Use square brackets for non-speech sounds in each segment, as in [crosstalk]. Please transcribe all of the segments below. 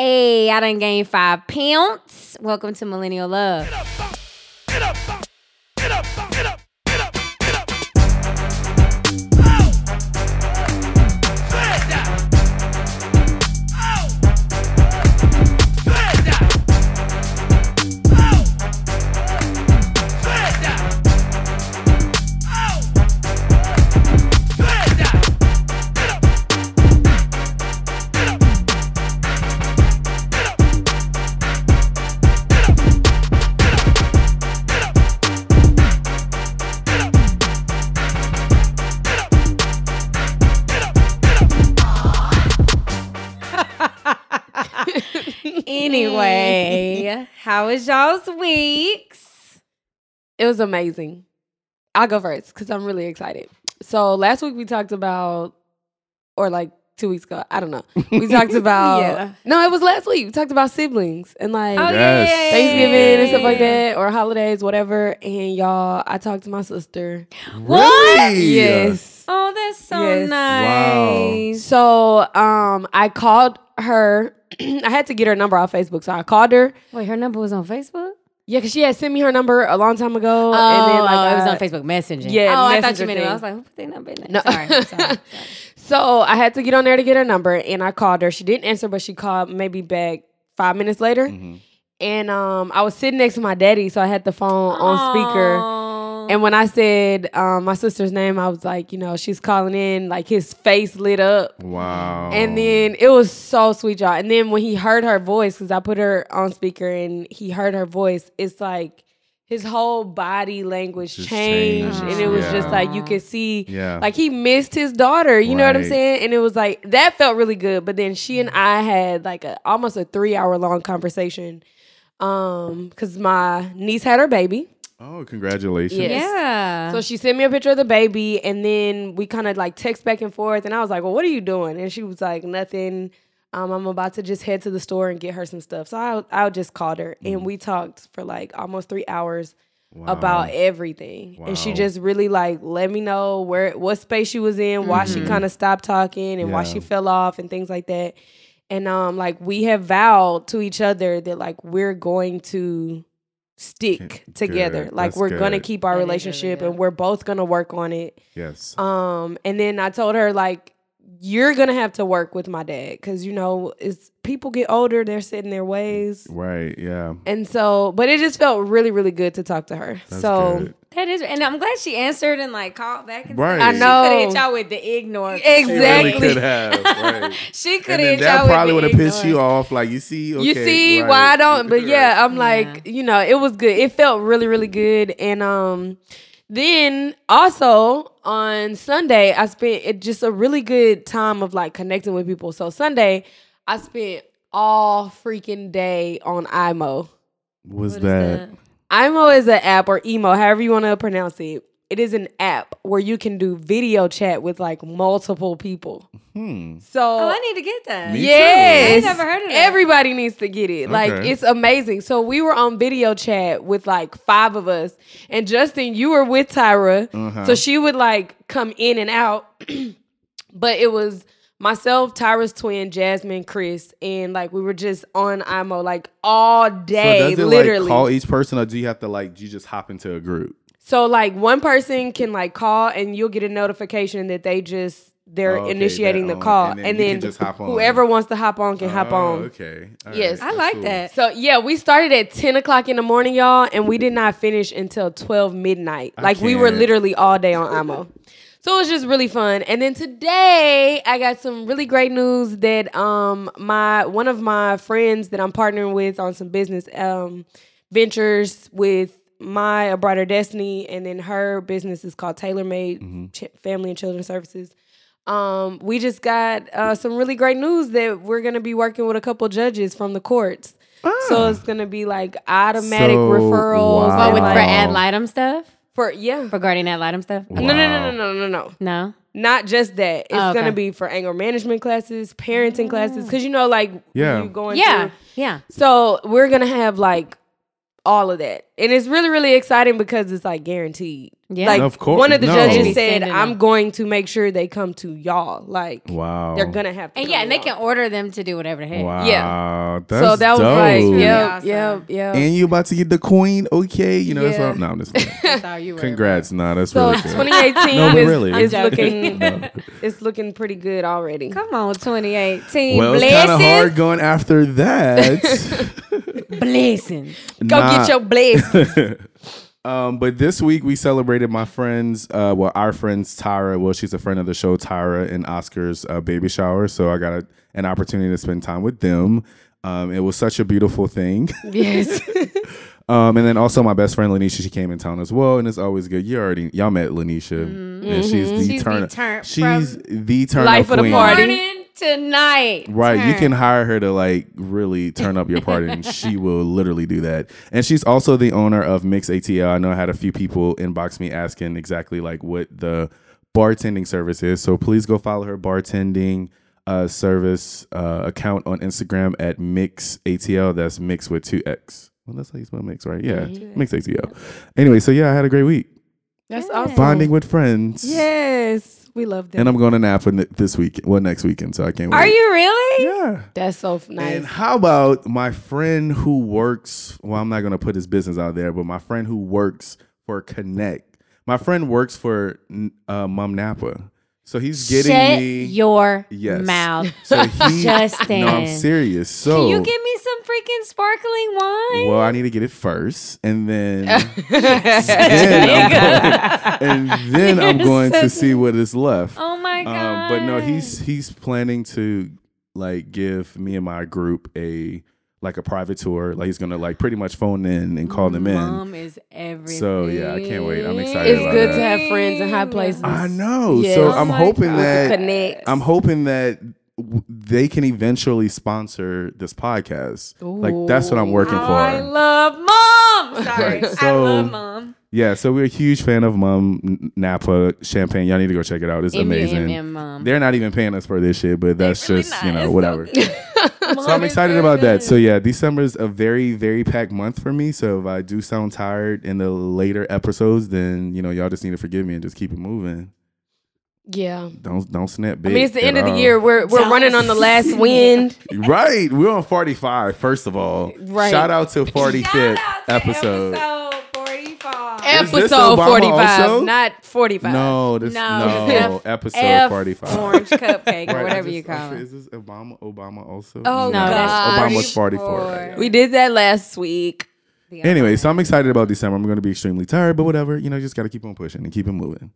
Hey, I done gained five pounds. Welcome to Millennial Love. How was y'all's weeks? It was amazing. I'll go first because I'm really excited. So last week we talked about, or like two weeks ago, I don't know. We talked [laughs] about. Yeah. No, it was last week. We talked about siblings and like Oh, Yes. yeah, yeah, Thanksgiving and stuff like that, or holidays, whatever. And y'all, I talked to my sister. [gasps] What? Yes. Oh, that's so Yes. nice. So um, I called her. [clears throat] I had to get her number off Facebook, so I called her. Wait, her number was on Facebook? Yeah, because she had sent me her number a long time ago, Oh, and then like oh, it was on Facebook Messenger. Yeah, Oh, I thought you meant it. I was like, who put their number in there? No. Sorry, sorry, sorry. [laughs] So I had to get on there to get her number, and I called her. She didn't answer, but she called maybe back five minutes later. Mhm. And um, I was sitting next to my daddy, so I had the phone on speaker. And when I said um, my sister's name, I was like, you know, she's calling in. Like his face lit up. Wow. And then it was so sweet, y'all. And then when he heard her voice, because I put her on speaker and he heard her voice, it's like his whole body language Just changed. changed, And it was just like you could see yeah. like he missed his daughter, you know what I'm saying? And it was like that felt really good. But then she and I had like a almost a three hour long conversation. Um, because my niece had her baby. oh, congratulations. Yes. Yeah. So she sent me a picture of the baby and then we kind of like text back and forth and I was like, Well, what are you doing? And she was like, Nothing. Um, I'm about to just head to the store and get her some stuff. So I I just called her and we talked for like almost three hours Wow. about everything. And she just really like let me know where what space she was in, why she kind of stopped talking and why she fell off and things like that. And um like we have vowed to each other that like we're going to stick Good. together. Like That's we're going to keep our That is really relationship good. and we're both going to work on it. Yes. Um and then I told her like you're going to have to work with my dad cuz you know, it's people get older, they're set in their ways. right. Yeah. And so, but it just felt really, really good to talk to her. That's so, good. that is, and I'm glad she answered and like called back. And Right. stuff. I She know. could hit y'all with the ignore. She really Exactly. could have. Right. [laughs] she could and have then hit y'all that probably would have pissed you off. Like you see, okay, you see right. why I don't, but yeah, I'm Yeah. like, you know, it was good. It felt really, really good. And um, then also on Sunday, I spent it just a really good time of like connecting with people. So Sunday, I spent all freaking day on IMO. was What is that? IMO is an app or emo, however you want to pronounce it. It is an app where you can do video chat with like multiple people. Hmm. So Oh, I need to get that. Me yes, I ain't never heard of that. Everybody needs to get it. Like it's amazing. So we were on video chat with like five of us, and Justin, you were with Tyra, Uh-huh. so she would like come in and out. [clears throat] but it was myself, Tyra's twin, Jasmine, Chris, and like we were just on IMO like all day, so does it literally. like call each person, or do you have to like you just hop into a group? So like one person can like call and you'll get a notification that they just they're Oh, okay, initiating the on, call, and and then then, just hop on. whoever wants to hop on can hop Oh, on. Okay. All Yes. I like that. So yeah, we started at ten o'clock in the morning, y'all, and we did not finish until twelve midnight. I Like we were literally all day on IMO. [laughs] So it was just really fun. And then today I got some really great news that um my one of my friends that I'm partnering with on some business um ventures with my A Brighter Destiny and then her business is called Tailor Made Mm-hmm. Ch- Family and Children Services. Um, we just got uh, some really great news that we're gonna be working with a couple judges from the courts. So it's gonna be like automatic So, referrals. wow. But and, with for like, ad litem stuff, for yeah. for guardian ad litem stuff. No, no, no, no, no, no, no. No. Not just that. It's Oh, okay. gonna be for anger management classes, parenting classes, because you know, like Yeah. you going Yeah. through- Yeah. So we're gonna have like all of that. And it's really, really exciting because it's like guaranteed. Yeah. Like Of course. one of the No. judges said, I'm going to make sure they come to y'all. Like Wow. they're gonna have to And come yeah, and they y'all. can order them to do whatever the heck. Wow. Yeah. That's so that was dope. like, Yeah. yep, Awesome. yep, yep. And you about to get the queen, okay? You know, that's Yeah. what, no, I'm just playing. [laughs] That's all you worry Congrats. Nah, that's so really good. 2018 No, is, really. is looking [laughs] No. it's looking pretty good already. Come on, 2018. Well, it's kind of hard going after that. [laughs] Blessings. Go Nah. get your blessings. Um, but this week we celebrated my friends, uh, well, our friends Tyra. Well, she's a friend of the show, Tyra and Oscar's uh, baby shower. So I got a, an opportunity to spend time with them. Um, it was such a beautiful thing. yes. [laughs] Um, and then also my best friend Lanisha, she came in town as well, and it's always good. You already y'all met Lanisha, and she's the Mm-hmm. She's the turn. turn- she's the turn Life of the queen. party. Morning tonight. Right, you can hire her to like really turn up your party, and she [laughs] will literally do that. And she's also the owner of Mix ATL. I know I had a few people inbox me asking exactly like what the bartending service is. So please go follow her bartending uh, service uh, account on Instagram at Mix ATL. That's Mix with two X. Well, that's how you spell Mix, right? Yeah, Mix ATL. Anyway, so yeah, I had a great week That's Good. awesome. bonding with friends. Yes. We love them. And I'm going to Napa this week, well, next weekend, so I can't wait. Are you really? Yeah. That's so nice. And how about my friend who works? Well, I'm not gonna put his business out there, but my friend who works for Connect. My friend works for uh, Mumm Napa, so he's getting Shut me. your yes. mouth. So he. [laughs] Justin. no, I'm serious. So Can you give me some freaking sparkling wine? Well, I need to get it first, and then, [laughs] then going, [laughs] and then I'm going so to see what is left. oh my god. Um, but no, he's he's planning to like give me and my group a like a private tour. Like he's gonna like pretty much phone in and call them in. Mom is everything. So, yeah, I can't wait. I'm excited it's good that. to have friends in high places. I know. Yes. So I'm hoping God. that Connect. I'm hoping that w- they can eventually sponsor this podcast. Like that's what I'm working Oh, for. I love mom. [laughs] Sorry, Right, I so- love mom. Yeah, so we're a huge fan of Mumm N- Napa Champagne. Y'all need to go check it out. It's amazing. Mom. They're not even paying us for this shit, but that's just you know whatever. [laughs] So I'm excited about that. So yeah, December is a very very packed month for me. So if I do sound tired in the later episodes, then you know y'all just need to forgive me and just keep it moving. yeah. Don't don't snap I mean, it's the end of the year. We're we're Don't running on the last snap. [laughs] wind. Right, we're on 45. First of all, Right. Shout out to 45th out to episode. episode 45. Is this Episode 45, not 45. No, this No, no, [laughs] this episode F 45. orange [laughs] cupcake or Right, whatever is you call it. Is this Obama? Obama also? Oh, No, God. that's Obama's 44. 44. We did that last week. Anyway, so I'm excited about December. I'm going to be extremely tired, but whatever. You know, just got to keep on pushing and keep it moving.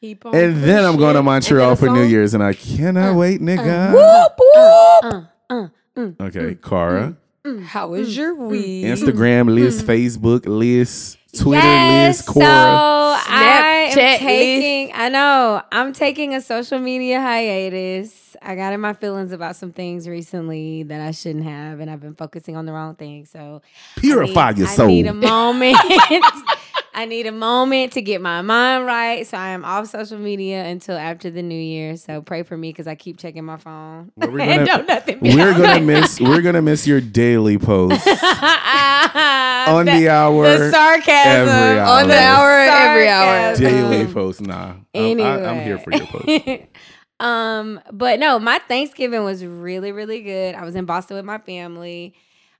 Keep on And then I'm going to. Montreal for New? Year's, and I cannot uh, wait, uh, nigga. Whoop, whoop. Uh, mm, Okay, Cara. Mm, mm, mm. How was your week? Instagram, Liz. Facebook, Liz. Twitter, yes, Liz. Cora. So I am Snapchat, taking. I know I'm taking a social media hiatus. I got in my feelings about some things recently that I shouldn't have, and I've been focusing on the wrong thing. So Purify I need, your I soul. need a moment. [laughs] [laughs] I need a moment to get my mind right. So I am off social media until after the new year. So pray for me because I keep checking my phone. Well, we're [laughs] gonna- nothing we're gonna right. miss. We're gonna miss your daily posts on The- the hour. the sarcasm every On the hour. hour, every hour. Daily mm-hmm. posts. Nah, I'm- Anyway. I, I'm here for your posts. Um, but no, my Thanksgiving was really, really good. I was in Boston with my family.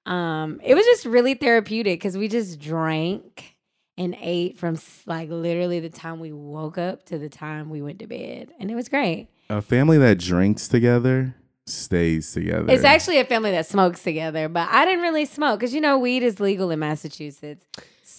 Um, it was just really therapeutic because we just drank and ate from like literally the time we woke up to the time we went to bed, and it was great. A family that drinks together stays together. It's actually a family that smokes together, but I didn't really smoke because you know weed is legal in Massachusetts.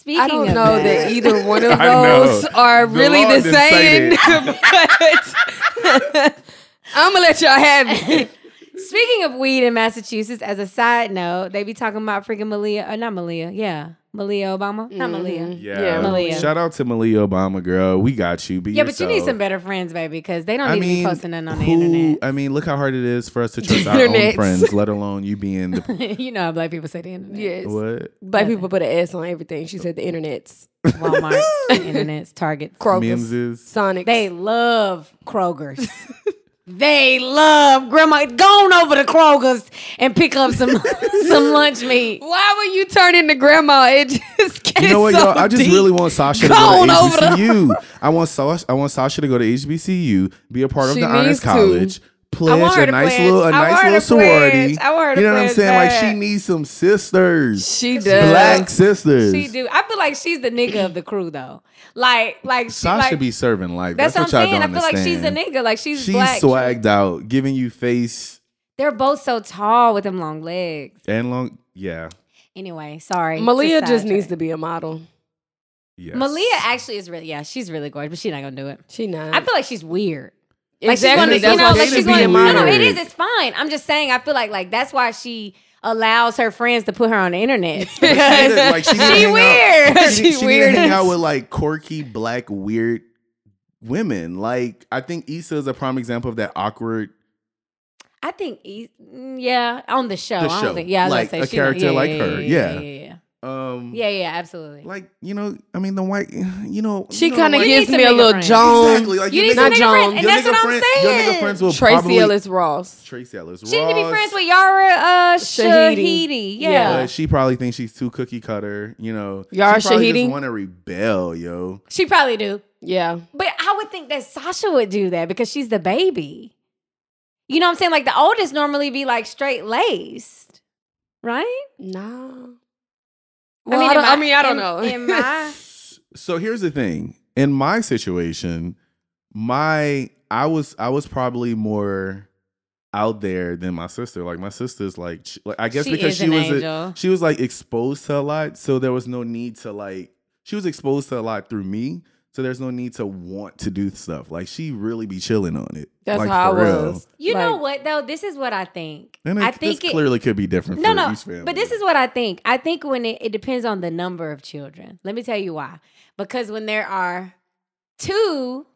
Speaking I don't of know that, that either one of [laughs] those are The really law the same. [laughs] but [laughs] I'm gonna let y'all have it. Speaking of weed in Massachusetts, as a side note, they be talking about freaking Malia, or not Malia, yeah, Malia Obama, not mm-hmm. Malia. yeah. Yeah, Malia. Shout out to Malia Obama, girl. We got you. Be Yeah, but you need some better friends, baby, because they don't I need mean, to be posting nothing on the internet. I mean, look how hard it is for us to [laughs] trust our own friends, let alone you being the [laughs] you know how black people say the internet. Yes. what? Black people put an S on everything. She said the internet's Walmart, [laughs] internets, Target, Kroger's, Mimses. Sonic. They love Kroger's. They love grandma. Go on over to Kroger's and pick up some [laughs] some lunch meat. Why would you turn into grandma? It just gets You know what, so y'all? I just deep. really want Sasha to Go go on to over to- HBCU. I want Sasha. I want Sasha to go to HBCU, be a part of She the honors needs to. college, pledge want her a to nice pledge. little, a I nice little sorority. I want her to you know what I'm pledge saying? Like she needs some sisters, She does. black sisters. She do. I feel like she's the nigga of the crew though. Like like she, Sasha like, be serving life. That's, That's, what I'm saying. I don't feel like she's a nigga. Like she's, She's black. swagged out, giving you face They're both so tall with them long legs. and long. Yeah. Anyway, sorry. Malia to just needs to be a model. Yes. Malia actually is really yeah, she's really gorgeous, but she's not gonna do it. She not. I feel like she's weird. Like exactly. she's gonna, you know, like she's be gonna. No, no, it is. It's fine. I'm just saying. I feel like like that's why she allows her friends to put her on the internet [laughs] because like she, she weird. She, She she, she weird hang out with like quirky black weird women. Like I think Issa is a prime example of that awkward I think, mm, yeah, on the show. The I show. don't think, yeah, Like a character like her. yeah, Yeah. yeah, um yeah, yeah, yeah, absolutely. like you know I mean the white [sighs] you know She you know, kind of the You white- gives me a little friends. Joan. exactly like You need nigga some Not nigga Joan. friends, and that's nigga what I'm friend- saying. Your nigga friends will Tracy probably Ellis Ross. Tracee Ellis Ross. She need to be friends with Yara uh, Shahidi. Shahidi. Yeah. Yeah. She probably thinks she's too cookie cutter, you know. Yara she probably Shahidi? want to rebel, yo. She probably do. Yeah. But I would think that Sasha would do that because she's the baby. You know what I'm saying? Like the oldest normally be like straight laced, right? Nah. I Well, I, mean, in don't, I mean, I don't in- know. in my- [laughs] So here's the thing. In my situation, my I was I was probably more out there than my sister. Like my sister's like, she- like I guess She because she an was a- she was like exposed to a lot, so there was no need to like she was exposed to a lot through me. So there's no need to want to do stuff. Like she really be chilling on it. That's like, how I for real. was. You know what though? This is what I think. And it, I think this it, clearly could be different no, for no. each family. But this is what I think. I think when it, it depends on the number of children. Let me tell you why. Because when there are two,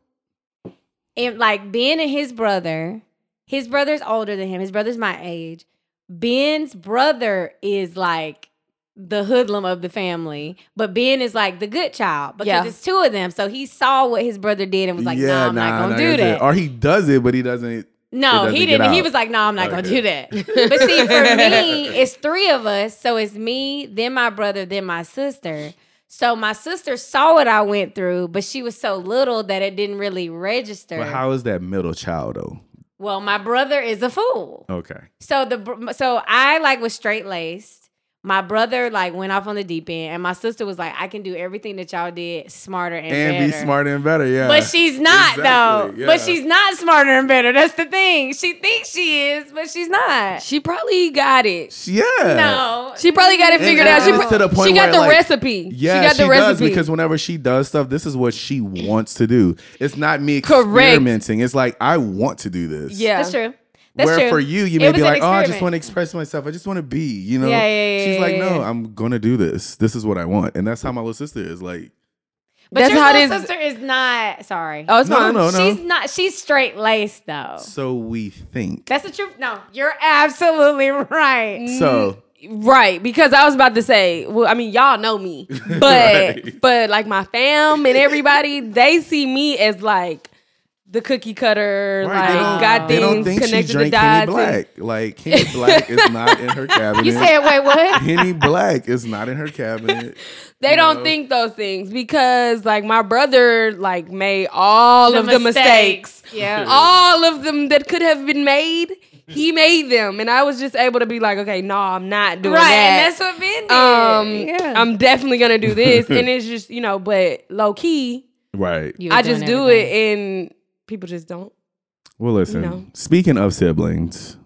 and like Ben and his brother, his brother's older than him. His brother's my age. Ben's brother is like the hoodlum of the family, but Ben is like the good child because Yeah. it's two of them. So he saw what his brother did and was like, "Nah, I'm not gonna nah, do that's it. that." Or he does it, but he doesn't. No, doesn't he didn't. He was like, "No, I'm not gonna do that." [laughs] But see, for me, it's three of us, so it's me, then my brother, then my sister. So my sister saw what I went through, but she was so little that it didn't really register. But how is that middle child though? well, my brother is a fool. Okay. So the so I like was straight laced. My brother like went off on the deep end, and my sister was like, "I can do everything that y'all did smarter and, better. And be smarter and better, yeah. But she's not Exactly, though. But she's not smarter and better. That's the thing. She thinks she is, but she's not. She probably got it. yeah. No. She probably got it figured and out. She, it's pro- to the point she got where, the like- recipe. Yeah, she got the does recipe. because whenever she does stuff, this is what she wants to do. It's not me Correct. experimenting. It's like I want to do this. Yeah. That's true. That's Where true. for you, you It may be an like, oh, I just want to express myself. I just want to be, you know. Yeah, yeah, yeah, She's yeah, like, yeah. no, I'm gonna do this. This is what I want, and that's how my little sister is. Like, But That's your how little sister is not. Sorry. oh, it's No, fine. no, no. She's not. She's straight laced though. so we think. That's the truth. No, you're absolutely right. So Right, because I was about to say, well, I mean, y'all know me, [laughs] but Right. but like my fam and everybody, they see me as like the cookie cutter, right, like they got they don't things think she connected to drank dots. Henny and- Black. Like Henny Black is not in her [laughs] cabinet. You said wait what? Henny Black is not in her cabinet. [laughs] They you don't know? think those things because like my brother like made all The of the mistakes, Yeah. all of them that could have been made. He made them, and I was just able to be like, okay, no, I'm not doing right, that. and that's what Ben did. um, yeah. I'm definitely gonna do this, [laughs] and it's just you know, but low key, Right. I just do everything. it, and people just don't. Well, listen. know. Speaking of siblings,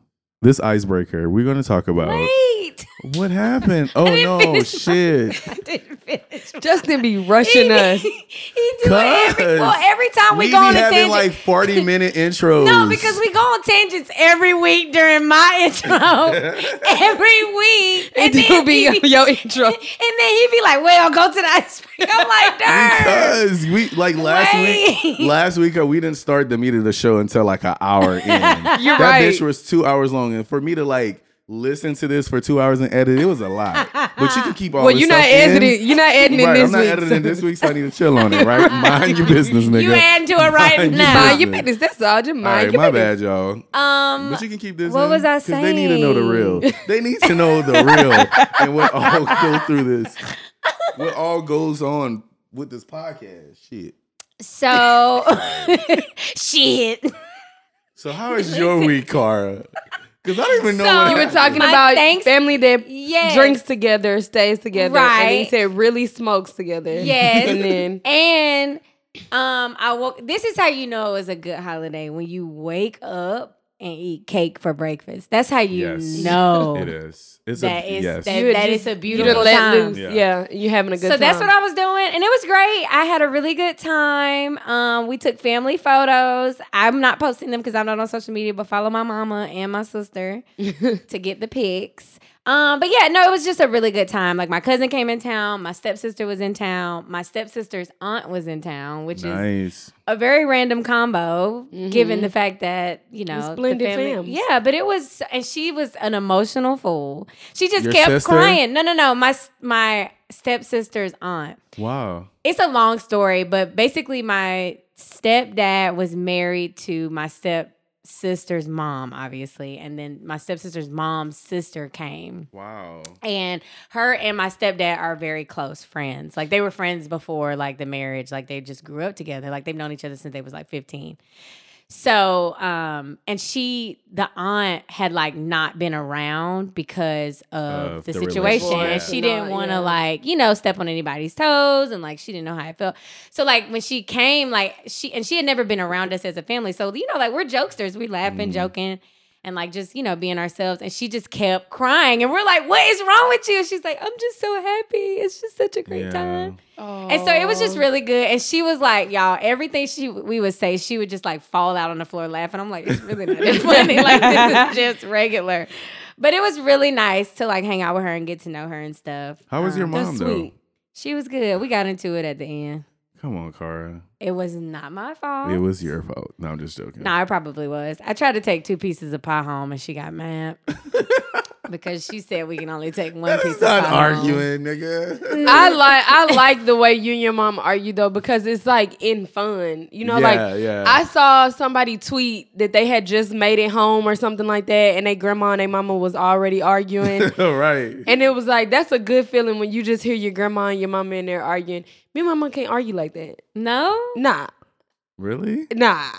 this icebreaker, we're going to talk about Wait, what happened. [laughs] Oh no, shit! [laughs] I didn't finish. Justin be rushing us. [laughs] He do it every, well, every time we, we go on a tangent. like forty [laughs] minute intros. no, because we go on tangents every week during my [laughs] intro. every week. It then do be he your intro. And then he'd be like, well, go to the icebreaker. I'm like, darn. because we like last week. Last week uh, we didn't start the meat of the show until like an hour in. You're that right. bitch was two hours long, and for me to like listen to this for two hours and edit. It was a lot, but you can keep all. Well, this you're not in. editing. You're not editing Right, this I'm not week. editing this week, so I need to chill on it. Right, [laughs] mind your business, nigga. You add to it right Mind now. Mind your business. That's all. Just All mind right, your my business. bad, y'all. Um, But you can keep this. what in, was I 'cause They need to know the real. They need to know the real [laughs] and what all go through this. What all goes on with this podcast? Shit. so [laughs] shit. So how is your week, Cara? Because I don't even know. So- what You were talking about thanks- family that Yes. drinks together, stays together, and then you Right. said really smokes together. Yes. [laughs] and then And um, I woke. This is how you know it's a good holiday when you wake up and eat cake for breakfast. That's how you Yes. know It is. It's that a is yes. that, that just- is a beautiful done let time. loose. Yeah. Yeah. you having a good time. so time. that's what I was doing, and it was great. I had a really good time. Um, we took family photos. I'm not posting them because I'm not on social media, but follow my mama and my sister [laughs] to get the pics. Um, but yeah, no, it was just a really good time. Like my cousin came in town, my stepsister was in town, my stepsister's aunt was in town, which is a very random combo, given the fact that you know the blended family- fams. Yeah, but it was, and she was an emotional fool. She just Your kept sister? crying. No, no, no. My s- my stepsister's aunt. Wow. It's a long story, but basically, my stepdad was married to my stepsister's mom, obviously, and then my stepsister's mom's sister came. Wow. And her and my stepdad are very close friends. Like they were friends before like the marriage. Like they just grew up together. Like they've known each other since they was like 15. So, um, and she, the aunt, had like not been around because of Of the, the situation, and she didn't want to Yeah. like you know step on anybody's toes, and like she didn't know how it felt. So, like when she came, like she and she had never been around us as a family, so you know, like we're jokesters, we laughing, joking, and like just you know being ourselves. And she just kept crying, and we're like, "What is wrong with you?" She's like, "I'm just so happy. It's just such a great Yeah. time." And so it was just really good. And she was like, y'all, everything she we would say, she would just like fall out on the floor laughing. I'm like, it's really not that funny. [laughs] Like this is just regular. But it was really nice to like hang out with her and get to know her and stuff. How was your Um, mom though? sweet. She was good. We got into it at the end. Come on, Cara. It was not my fault. It was your fault. No, I'm just joking. No, it probably was. I tried to take two pieces of pie home and she got mad [laughs] because she said we can only take one That piece is not of pie home. arguing, nigga. I like I like the way you and your mom argue though because it's like in fun. You know, Yeah, like yeah. I saw somebody tweet that they had just made it home or something like that, and their grandma and their mama was already arguing. [laughs] right. And it was like that's a good feeling when you just hear your grandma and your mama in there arguing. Me and my mom can't argue like that. No? Nah, Really? nah.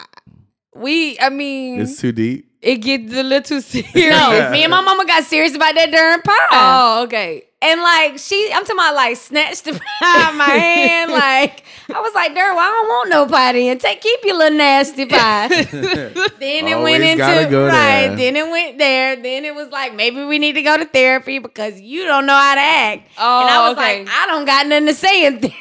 We, I mean, It's too deep. It gets a little too serious. No, me and my mama got serious about that darn pie. Oh, okay. And like she, I'm talking about like snatched the pie out of my hand. Like I was like, "Dirt, well, I don't want no pie then. Take keep your little nasty [laughs] pie." then it Always went into gotta go right. there. Then it went there. Then it was like maybe we need to go to therapy because you don't know how to act. Oh, and I oh, was okay. like, I don't got nothing to say in therapy.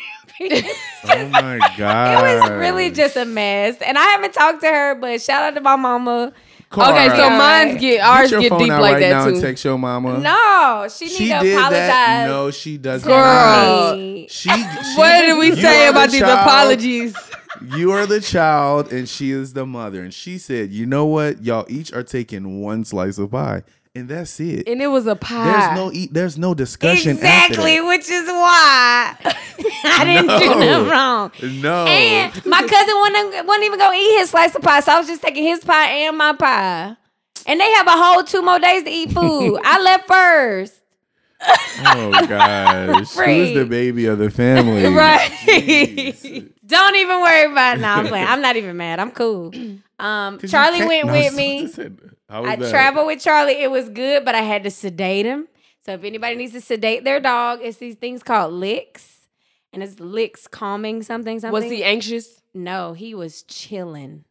Oh my god. [laughs] it was really just a mess. And I haven't talked to her, but shout out to my mama. Okay, so mine's get get ours your get deep out like right that now too. and text your mama. No, she need she to apologize. that. No, she does Girl. not. Me. She, she. [laughs] what did we say are the about these child. apologies? You are the child, and she is the mother. And she said, "You know what? Y'all each are taking one slice of pie, and that's it. And it was a pie. There's no eat. There's no discussion. Exactly, that. which is why [laughs] [laughs] I didn't do No. nothing wrong. No. And my cousin wasn't, wasn't even gonna eat his slice of pie, so I was just taking his pie and my pie. And they have a whole two more days to eat [laughs] food. I left first. oh gosh, [laughs] who's the baby of the family? Right. Jeez. Don't even worry about it. No, I'm playing. I'm not even mad. I'm cool. [clears throat] Um, Charlie went no, with me. so- How was I that? traveled with Charlie. It was good, but I had to sedate him. So if anybody needs to sedate their dog, it's these things called licks. And his licks calming something, something. Was he anxious? No, he was chilling.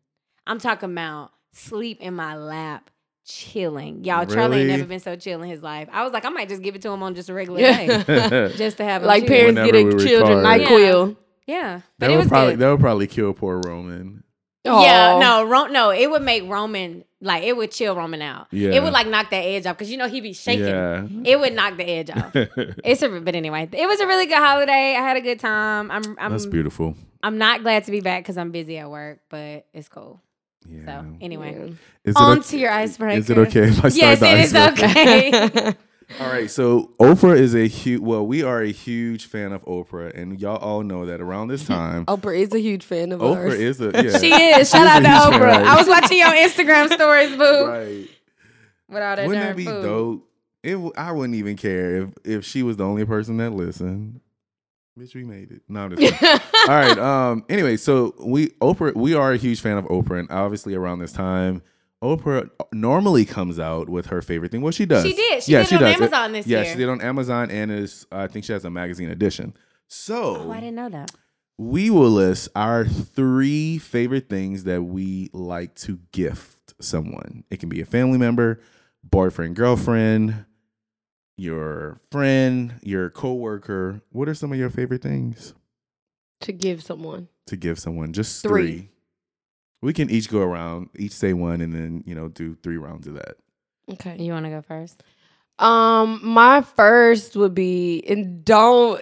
I'm talking about sleep in my lap, chilling. Y'all, Charlie ain't never been so chill in his life. I was like, I might just give it to him on just a regular day, [laughs] just to have Like parents get Whenever a we children record. NyQuil. Yeah, but that it would was probably good. that would probably kill poor Roman. Yeah, no, Ro- no, it would make Roman like it would chill Roman out. Yeah. it would like knock that edge off because you know he'd be shaking. Yeah. It would knock the edge off. [laughs] It's a but anyway, it was a really good holiday. I had a good time. I'm I'm That's beautiful. I'm not glad to be back because I'm busy at work, but it's cool. Yeah. So anyway, Is it on okay- to your icebreaker. Is it okay if I start Yes, the it is icebreaker? okay. [laughs] All right, so Oprah is a huge. Well, we are a huge fan of Oprah, and y'all all know that around this time, Oprah is a huge fan of Oprah ours. is a [laughs] yeah. she is. Shout out to huge fan, Oprah. I was watching your Instagram [laughs] stories, boo. right. With all that Wouldn't that be food. dope? It, w- I wouldn't even care if if she was the only person that listened. Bitch, we made it. No, I'm just. [laughs] All right. Um. Anyway, so we Oprah. We are a huge fan of Oprah, and obviously around this time, Oprah normally comes out with her favorite thing. Well, she does. She did. She yeah, did she on does. Amazon this yeah, year. she did on Amazon, and is I think she has a magazine edition. So Oh, I didn't know that. we will list our three favorite things that we like to gift someone. It can be a family member, boyfriend, girlfriend, your friend, your coworker. What are some of your favorite things to give someone. to give someone? Just Three. three. We can each go around, each say one, and then you know do three rounds of that. Okay. You want to go first? Um, my first would be, and don't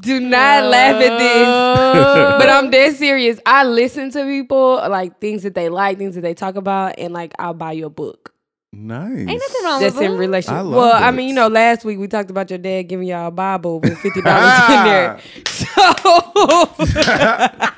do not laugh at this. but I'm dead serious. I listen to people like things that they like, things that they talk about, and like I'll buy you a book Nice. Ain't nothing wrong that's with in books. relation. I love well, I mean, you know, last week we talked about your dad giving y'all a Bible with fifty dollars in [laughs] there. [laughs] So [laughs]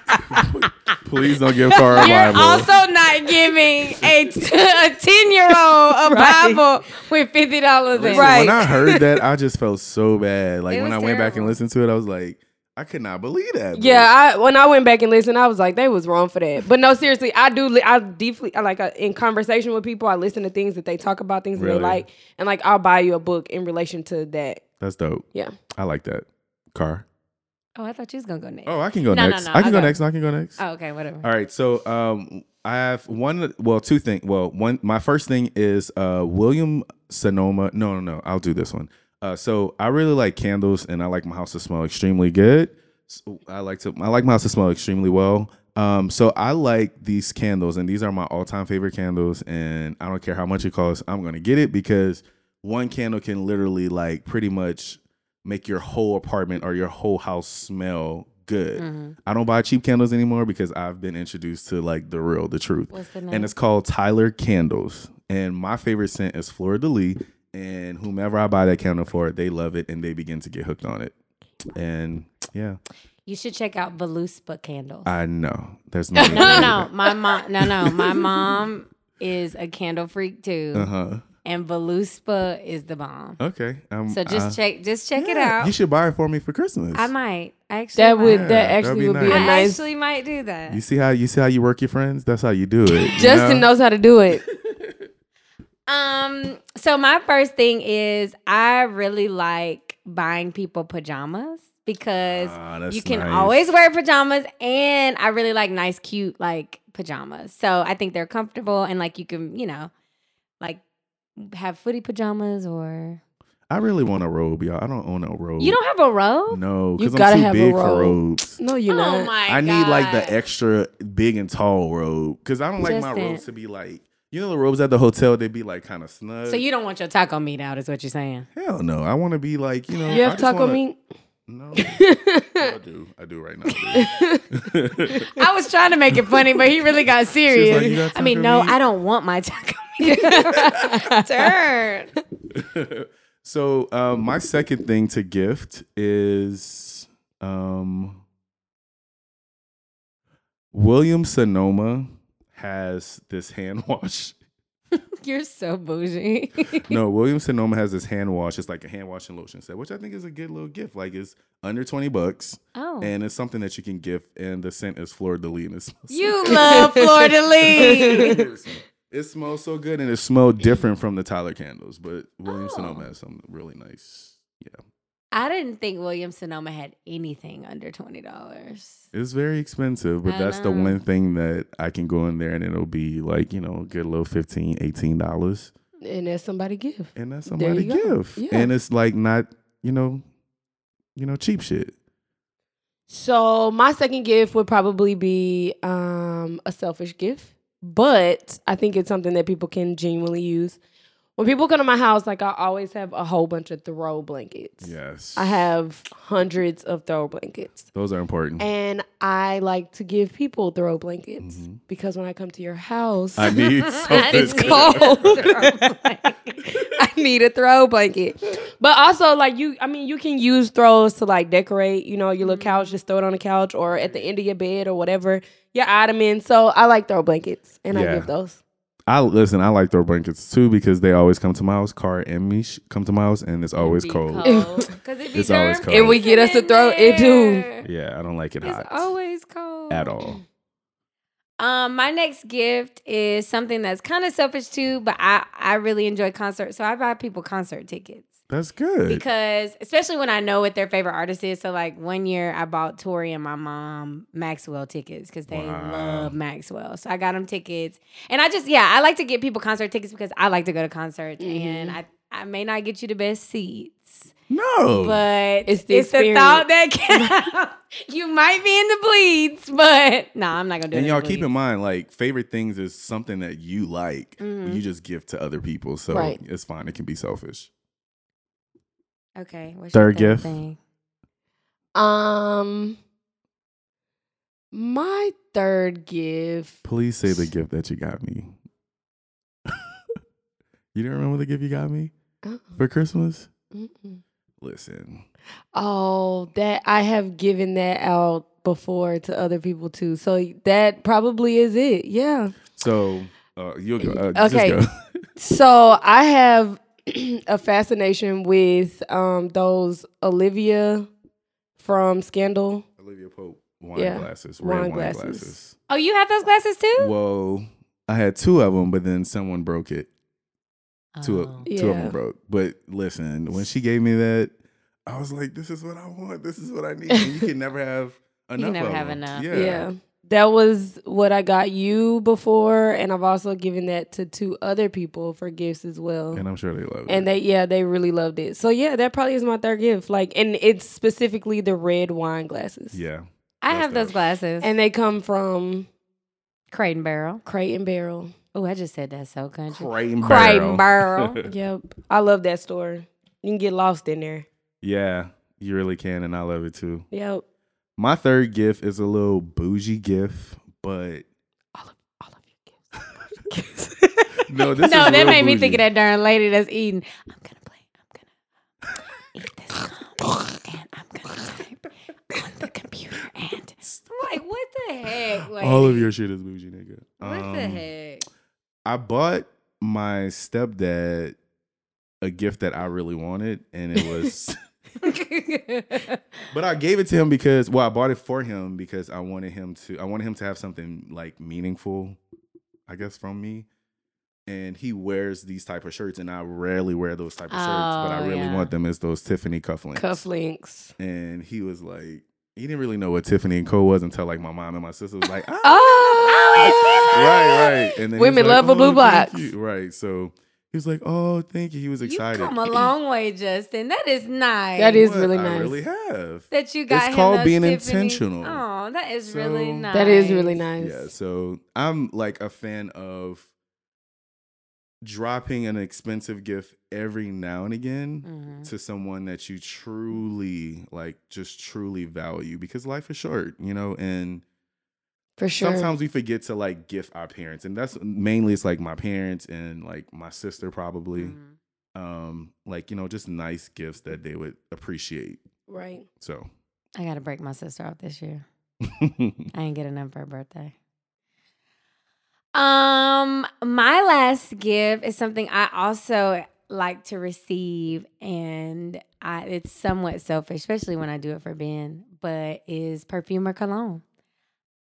Please don't give Cara a You're Bible. also not giving a t- a ten year old a Right. Bible with fifty dollars in. Listen, Right. When I heard that, I just felt so bad. Like It when I was went back and terrible. listened to it, I was like, I could not believe that. bro. yeah, I when I went back and listened, I was like, they was wrong for that. But no, seriously, I do. Li- I deeply I like uh, in conversation with people. I listen to things that they talk about, things that Really? they like, and like I'll buy you a book in relation to that. That's dope. Yeah. I like that. Car. Oh, I thought you was gonna go next. Oh, I can go No, no, next. no, I can go go. next. I can go next. Oh, okay, whatever. All right. So um I have one well, two things. Well, one my first thing is uh William Sonoma. No, no, no. I'll do this one. Uh so I really like candles and I like my house to smell extremely good. So I like to I like my house to smell extremely well. Um so I like these candles and these are my all-time favorite candles and I don't care how much it costs. I'm going to get it because one candle can literally like pretty much make your whole apartment or your whole house smell good. Mhm. I don't buy cheap candles anymore because I've been introduced to like the real, the truth. The? And it's called Tyler Candles. And my favorite scent is Fleur de Lis. And whomever I buy that candle for, they love it and they begin to get hooked on it. And yeah, you should check out Voluspa candles. I know. There's [laughs] no no, no, no. My mom. No, no. My mom is a candle freak too, Uh huh. And Voluspa is the bomb. Okay. Um, So just uh, check, just check it out. You should buy it for me for Christmas. I might. I actually, That would might. Yeah, that that'd actually be would be a nice. I actually might do that. you see how you see how you work your friends? That's how you do it. you Justin know? knows how to do it. [laughs] Um, so my first thing is I really like buying people pajamas because Ah, you can nice. always wear pajamas and I really like nice, cute like pajamas. So I think they're comfortable and like you can, you know, like have footy pajamas or I really want a robe, y'all. I don't own a robe. you don't have a robe? No, You because gotta I'm too have a big for robe. robes. No, you're oh not. my I need like the extra big and tall robe because I don't like my Justin. robes to be like you know the robes at the hotel they be like kind of snug. So you don't want your taco meat out, is what you're saying. hell no, I want to be like you know. You have just taco wanna- meat? [laughs] No, I do. I do right now. I. [laughs] I was trying to make it funny, but he really got serious. like, got I mean, no, meat?" I don't want my [laughs] taco meat. [laughs] Turn. [laughs] so um, my second thing to gift is um, William Sonoma has this hand wash. [laughs] You're so bougie. no, William Sonoma has this hand wash. It's like a hand wash and lotion set, which I think is a good little gift. Like it's under twenty bucks, Oh. and it's something that you can gift. And the scent is Fleur de Lis. And it smells so you love Fleur de Lis. It smells so good, and it smelled different from the Tyler candles. But William Oh. Sonoma has something really nice. Yeah, I didn't think William Sonoma had anything under twenty dollars. it's very expensive, but I that's the one thing that I can go in there and it'll be like you know a good little 15 dollars, and that's somebody give. and that's somebody you give, Yeah. and it's like not you know, you know cheap shit. So my second gift would probably be um, a selfish gift, but I think it's something that people can genuinely use. When people come to my house, like I always have a whole bunch of throw blankets. Yes. I have hundreds of throw blankets. Those are important. And I like to give people throw blankets Mhm. because when I come to your house, I need [laughs] something. it's cold. [laughs] [laughs] I need a throw blanket. But also, like you, I mean, you can use throws to like decorate, you know, your little couch. Just throw it on the couch or at the end of your bed or whatever you're ottoman. So I like throw blankets, and I give those. I listen. I like throw blankets too because they always come to my house. Car and me sh- come to my house, and it's always Be cold. [laughs] Cause it It's always cold. And we get us a in throw- it do. there. Yeah, I don't like it hot. It's hot always cold at all. Um, my next gift is something that's kind of selfish too, but I I really enjoy concerts, so I buy people concert tickets That's good. because, especially when I know what their favorite artist is. So, like one year, I bought Tori and my mom Maxwell tickets because they Wow. love Maxwell. So I got them tickets, and I just yeah, I like to get people concert tickets because I like to go to concerts, and I I may not get you the best seats. no, But It's it's the the, thought that counts. [laughs] you might be in the bleeds, but [laughs] no, I'm not gonna do it. and y'all keep in mind, like favorite things is something that you like. Mhm. You just give to other people, so Right. it's fine. It can be selfish. Okay. What's Third your gift? thing? Um, my third gift. Please say the gift that you got me. [laughs] you didn't remember the gift you got me Uh-uh. for Christmas? Mm-mm. Listen, Oh, that I have given that out before to other people too. So that probably is it. Yeah. so uh, you'll go. Uh, just Okay. go. [laughs] So I have [clears throat] a fascination with um those Olivia from Scandal. Olivia Pope wine Yeah, glasses, wine red wine glasses. glasses. Oh, you have those glasses too? Whoa, I had two of them, but then someone broke it. Two, Oh. of, two of them broke. But listen, when she gave me that, I was like, "This is what I want. This is what I need." And you can never have enough. [laughs] You can never of have them. enough. Yeah. Yeah. That was what I got you before, and I've also given that to two other people for gifts as well. and I'm sure they love and it. And they yeah they really loved it so yeah that probably is my third gift like and it's specifically the red wine glasses yeah, I have those glasses. and they come from Crate and Barrel. crate and barrel Oh, I just said that so country. Crate and Crate Barrel. and Barrel. [laughs] yep i love that store you can get lost in there yeah, you really can, and I love it too. yep My third gift is a little bougie gift, but all of all of your gifts [laughs] no, this [laughs] no, is that real made me think of that darn lady that's eating. I'm gonna play. I'm gonna eat this gum, and I'm gonna type on the computer. And I'm like, what the heck? Like, [laughs] All of your shit is bougie, nigga. What the Um, heck? I bought my stepdad a gift that I really wanted, and it was. [laughs] But I gave it to him because well, I bought it for him because I wanted him to I wanted him to have something like meaningful, I guess, from me. And he wears these type of shirts, and I rarely wear those type of shirts, but I Oh, really yeah. want them as those Tiffany cufflinks. cufflinks And he was like, he didn't really know what Tiffany and Co was until like my mom and my sister was like, ah, oh, right, right. And then Women like, love a blue "Oh, box." right? So he was like, oh, thank you. He was excited. You come a long way, Justin. That is nice. That is What? really I nice. really have. that you got. It's him called being Tiffany's- intentional. Oh, that is really nice. that is really nice Yeah, so I'm like a fan of dropping an expensive gift every now and again Mhm. to someone that you truly like just truly value because life is short, you know, and for sure sometimes we forget to like gift our parents and that's mainly it's like my parents and like my sister probably Mhm. um like you know just nice gifts that they would appreciate. right So I got to break my sister off this year. [laughs] I ain't getting get enough for her birthday. Um, my last gift is something I also like to receive, and I it's somewhat selfish, especially when I do it for Ben. But is perfume or cologne?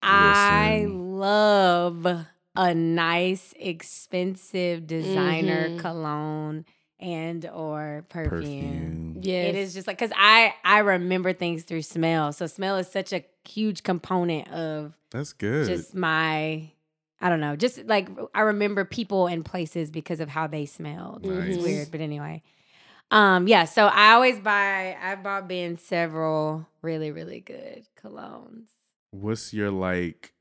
I love a nice, expensive designer Mhm. cologne and or perfume. perfume. yes It is just like because I I remember things through smell. So smell is such a huge component of That's good. just my I don't know, just like I remember people and places because of how they smelled. It's weird, but anyway. Um, yeah, so I always buy I've bought Ben several really, really good colognes. What's your like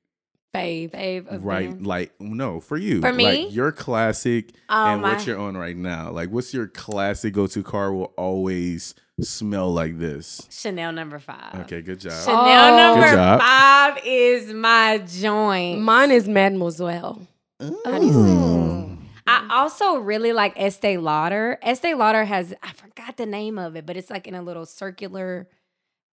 Fave. fave of right bands? like no for you For me? like your classic Oh, and my- what you're on right now like what's your classic go-to car will always smell like this Chanel number five. okay good job Chanel Oh. number job. five is my joint. Mine is Mademoiselle. Mm. I also really like Estee Lauder. Estee Lauder has I forgot the name of it, but it's like in a little circular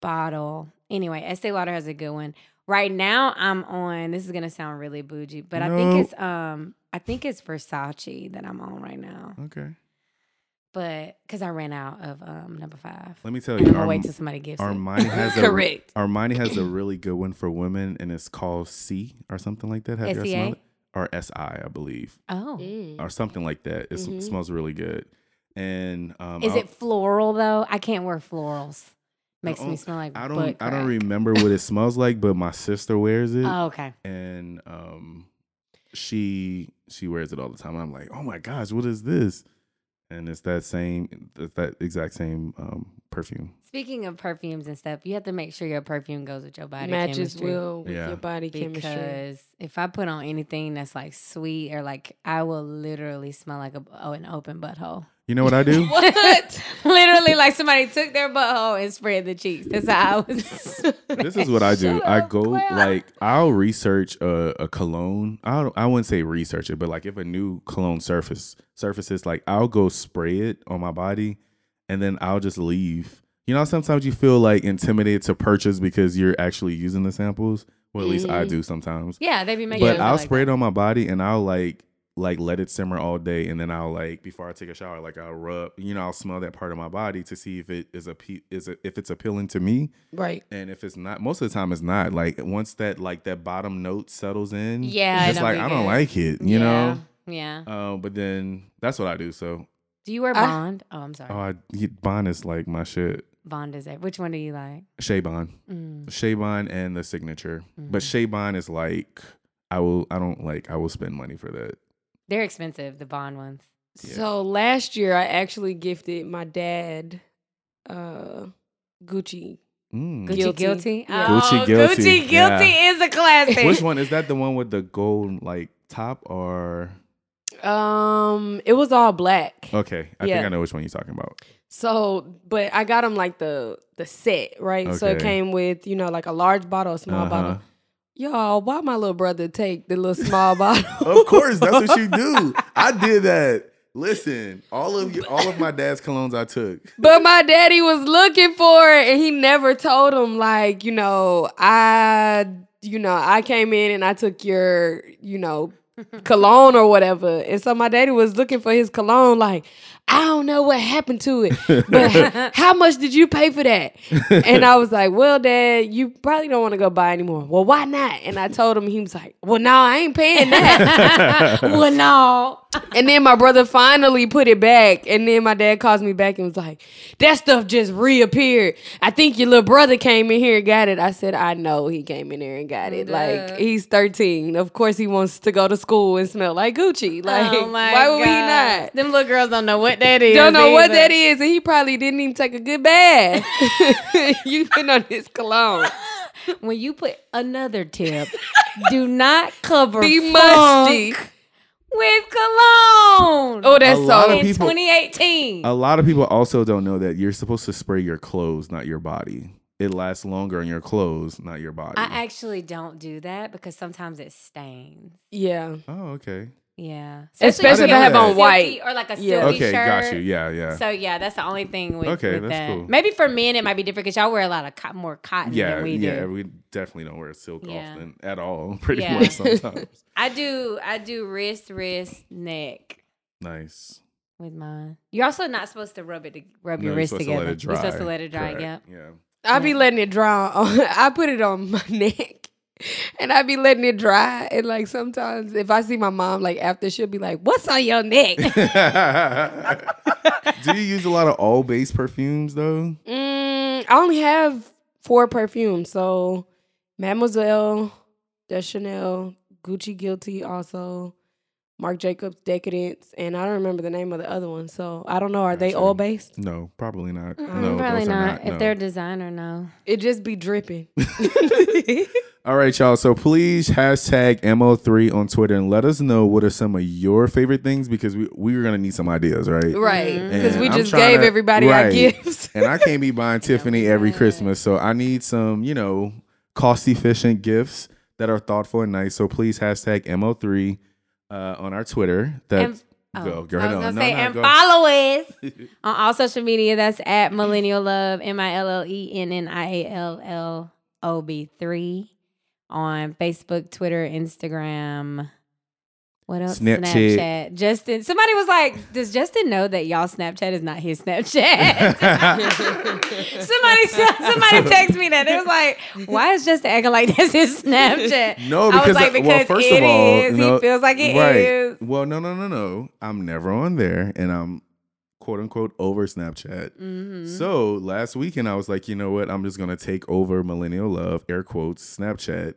bottle. Anyway, Estee Lauder has a good one. Right now, I'm on. This is gonna sound really bougie, but I think it's um I think it's Versace that I'm on right now. okay But because I ran out of um number five, let me tell you Arm- wait till somebody gives it. Armani [laughs] has a Correct. Armani has a [clears throat] really good one for women and it's called Sì or something like that have you guys smelled it or SI I believe Oh, Mm. or something like that it smells really good and um is I'll- it floral though? I can't wear florals. Makes me smell like I don't I don't remember what it smells like but my sister wears it Oh, okay. and um she she wears it all the time. I'm like, oh my gosh, what is this? And it's that same it's that exact same um perfume. Speaking of perfumes and stuff, you have to make sure your perfume goes with your body Matches chemistry. well with Yeah. your body chemistry. Because if I put on anything that's like sweet or like, I will literally smell like a oh an open butthole. You know what I do? [laughs] What? literally, like somebody took their butthole and spread the cheeks. That's how I was. [laughs] this is what I do. Shut I go Claire. like I'll research a, a cologne. I don't, I wouldn't say research it, but like if a new cologne surface surfaces, like I'll go spray it on my body, and then I'll just leave. You know, sometimes you feel like intimidated to purchase because you're actually using the samples. Well, at least I Mhm. do sometimes. yeah, they be making. but it I'll like spray that. it on my body and I'll like like let it simmer all day and then I'll like before I take a shower like I'll rub you know I'll smell that part of my body to see if it is a is it, if it's appealing to me right. and if it's not most of the time it's not like once that like that bottom note settles in Yeah, it it's don't like I don't like it you yeah, know Yeah. um but then that's what I do so Do you wear I- Bond? oh, I'm sorry. oh I, Bond is like my shit Bond is it? Which one do you like? Chez Bond Mm. Chez Bond and the signature but Mhm. Chez Bond is like I will I don't like I will spend money for that They're expensive, the Bond ones. Yeah. So last year I actually gifted my dad uh Gucci. Mm. Gucci Guilty. Guilty. Yeah. Gucci Oh, Guilty, Gucci Guilty yeah. is a classic. Which one is that? The one with the gold like top or Um it was all black. okay? I Yeah. think I know which one you're talking about. So, but I got him like the the set, right? So it came with, you know, like a large bottle, a small Uh-huh. bottle. Y'all, why my little brother take the little small [laughs] bottle? Of course, that's what you do. I did that. Listen, all of you, all of my dad's colognes I took. But my daddy was looking for it and he never told him like, you know, I you know, I came in and I took your, you know, cologne or whatever. And so my daddy was looking for his cologne like, I don't know what happened to it. [laughs] But h- how much did you pay for that? And I was like, Well, Dad, you probably don't want to go buy anymore. Well, why not? And I told him he was like, Well, no, I ain't paying that. [laughs] [laughs] well, no. And then my brother finally put it back. And then my dad calls me back and was like, That stuff just reappeared. I think your little brother came in here and got it. I said, I know he came in there and got it. Duh. Like, he's 13. Of course, he wants to go to school and smell like Gucci. Oh like, oh why would God. not? Them little girls don't know what that is. Don't know what that is. And he probably didn't even take a good bath. [laughs] you been on his cologne. [laughs] When you put another tip, do not cover Be funk musty. With cologne. Oh, that's A so. of in people- 2018. A lot of people also don't know that you're supposed to spray your clothes, not your body. It lasts longer on your clothes, not your body. I actually don't do that because sometimes it stains. yeah. oh, okay. Yeah, Especially if I have a on white. or like a silky Yeah. Okay, shirt. got you. Yeah, yeah. So yeah, that's the only thing with, Okay, with that's that. cool. Maybe for men it might be different because y'all wear a lot of co- more cotton yeah, than we yeah. do. We definitely don't wear silk Yeah. often at all. [laughs] Pretty Yeah. much [laughs] sometimes. I do. I do wrist, wrist, neck nice. with mine. You're also not supposed to rub it, to, rub No, your you're wrist supposed to together. let it dry. You're supposed to let it dry. Correct. Yeah. Yeah. I be letting it dry. On, [laughs] I put it on my neck. And I be letting it dry. And like sometimes if I see my mom like after she'll be like, What's on your neck? [laughs] Do you use a lot of all base perfumes though? mm, I only have four perfumes. So Mademoiselle, the Chanel, Gucci Guilty also, Marc Jacobs Decadence, and I don't remember the name of the other one. So I don't know. Are they Gotcha. all based? No, probably not. Mm-mm, no, probably not. not. If no. they're designer, no. It just be dripping. [laughs] [laughs] All right, y'all. So please hashtag MO3 on Twitter and let us know what are some of your favorite things because we we're gonna need some ideas, right? Right. Mm-hmm. Because And we I'm just gave to- everybody our gifts. and I can't be [laughs] buying Tiffany every Christmas, so I need some, you know, cost efficient gifts that are thoughtful and nice. So please hashtag MO3 uh, on our Twitter. That And- oh, go, go I ahead was on. gonna No, say, no, and go. follow us [laughs] on all social media. That's at Millennial Love, M I L L E N N I A L L O V three on Facebook, Twitter, Instagram. What else? Snapchat. Snapchat. Justin. Somebody was like, "Does Justin know that y'all Snapchat is not his Snapchat?" [laughs] somebody, somebody text me that. It was like, "Why is Justin acting like this is Snapchat?" No, I was because well, first it of all, is. no, he feels like it right. is. Well, no, no, no, no. I'm never on there, and I'm quote unquote over Snapchat. Mhm. So last weekend, I was like, you know what? I'm just gonna take over Millennial Love, air quotes, Snapchat,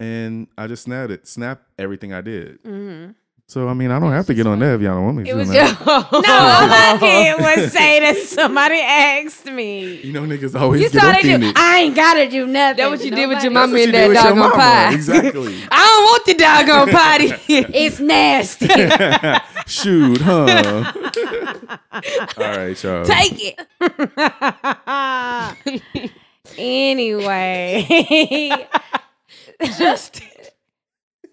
and I just snapped it, snap everything I did. Mhm. So I mean, I don't have to get on there if y'all don't want me to. It was just [laughs] no. All I [laughs] did was say that somebody asked me. you know, niggas always You get saw they do. offended. I ain't gotta do nothing. That what you did with your Nobody- mama That's what and you that did with your doggone pie. Exactly. [laughs] I don't want the doggone potty. It's nasty. Shoot, huh? All right, y'all. Take it. anyway, just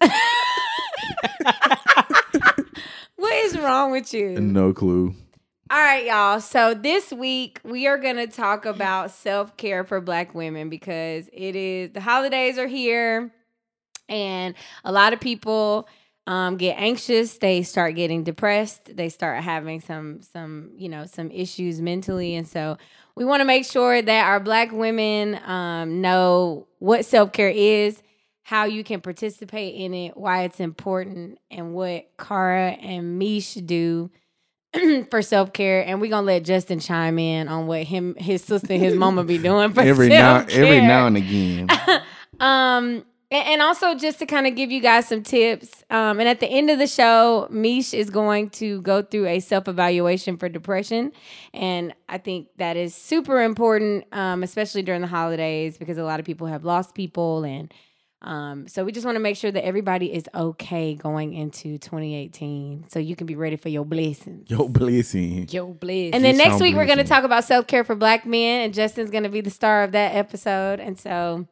[laughs] [laughs] what is wrong with you? no clue. All right, y'all. So this week we are going to talk about self care for Black women because it is the holidays are here, and a lot of people um, get anxious. They start getting depressed. They start having some some you know some issues mentally, and so we want to make sure that our Black women um, know what self care is. How you can participate in it, why it's important, and what Cara and Mish do [clears throat] for self care, and we're gonna let Justin chime in on what him, his sister, and his mama be doing for Every now, self-care. every now and again. [laughs] um, and, and also just to kind of give you guys some tips. Um, and at the end of the show, Mish is going to go through a self evaluation for depression, and I think that is super important, um, especially during the holidays because a lot of people have lost people and. Um, so we just want to make sure that everybody is okay going into 2018, so you can be ready for your blessings. Your blessing. Your bless. And then next week we're going to talk about self care for Black men, and Justin's going to be the star of that episode. And so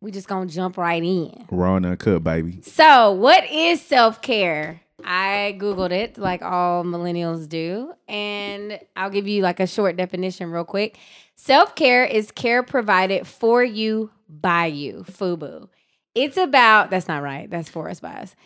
we just gonna jump right in. Raw and uncut, baby. So, what is self care? I googled it like all millennials do, and I'll give you like a short definition real quick. Self care is care provided for you by you. FUBU. It's about that's not right. That's for us by us.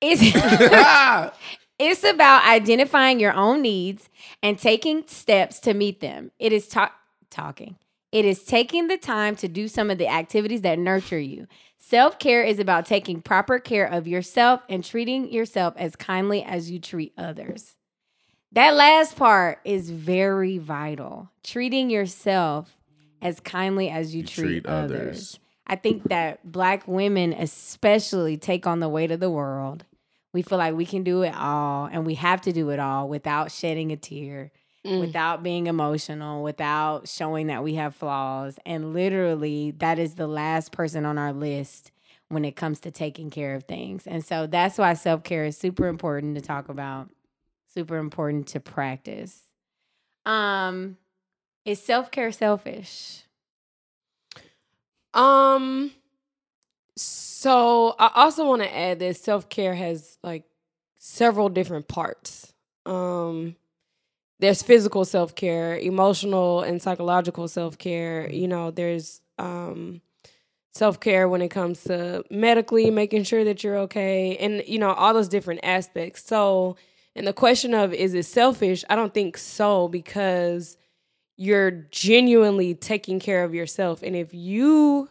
It's [laughs] [laughs] It's about identifying your own needs and taking steps to meet them. It is talk talking. It is taking the time to do some of the activities that nurture you. Self care is about taking proper care of yourself and treating yourself as kindly as you treat others. That last part is very vital. Treating yourself as kindly as you, You treat, treat others. others. I think that black women, especially, take on the weight of the world. We feel like we can do it all and we have to do it all without shedding a tear, Mm. without being emotional, without showing that we have flaws. And literally, that is the last person on our list when it comes to taking care of things. And so that's why self care is super important to talk about, super important to practice. Um, is self care selfish? Um. So I also want to add that self care has like several different parts. Um, there's physical self care, emotional and psychological self care. You know, there's um self care when it comes to medically making sure that you're okay, and you know all those different aspects. So, and the question of is it selfish? I don't think so because you're genuinely taking care of yourself, and if you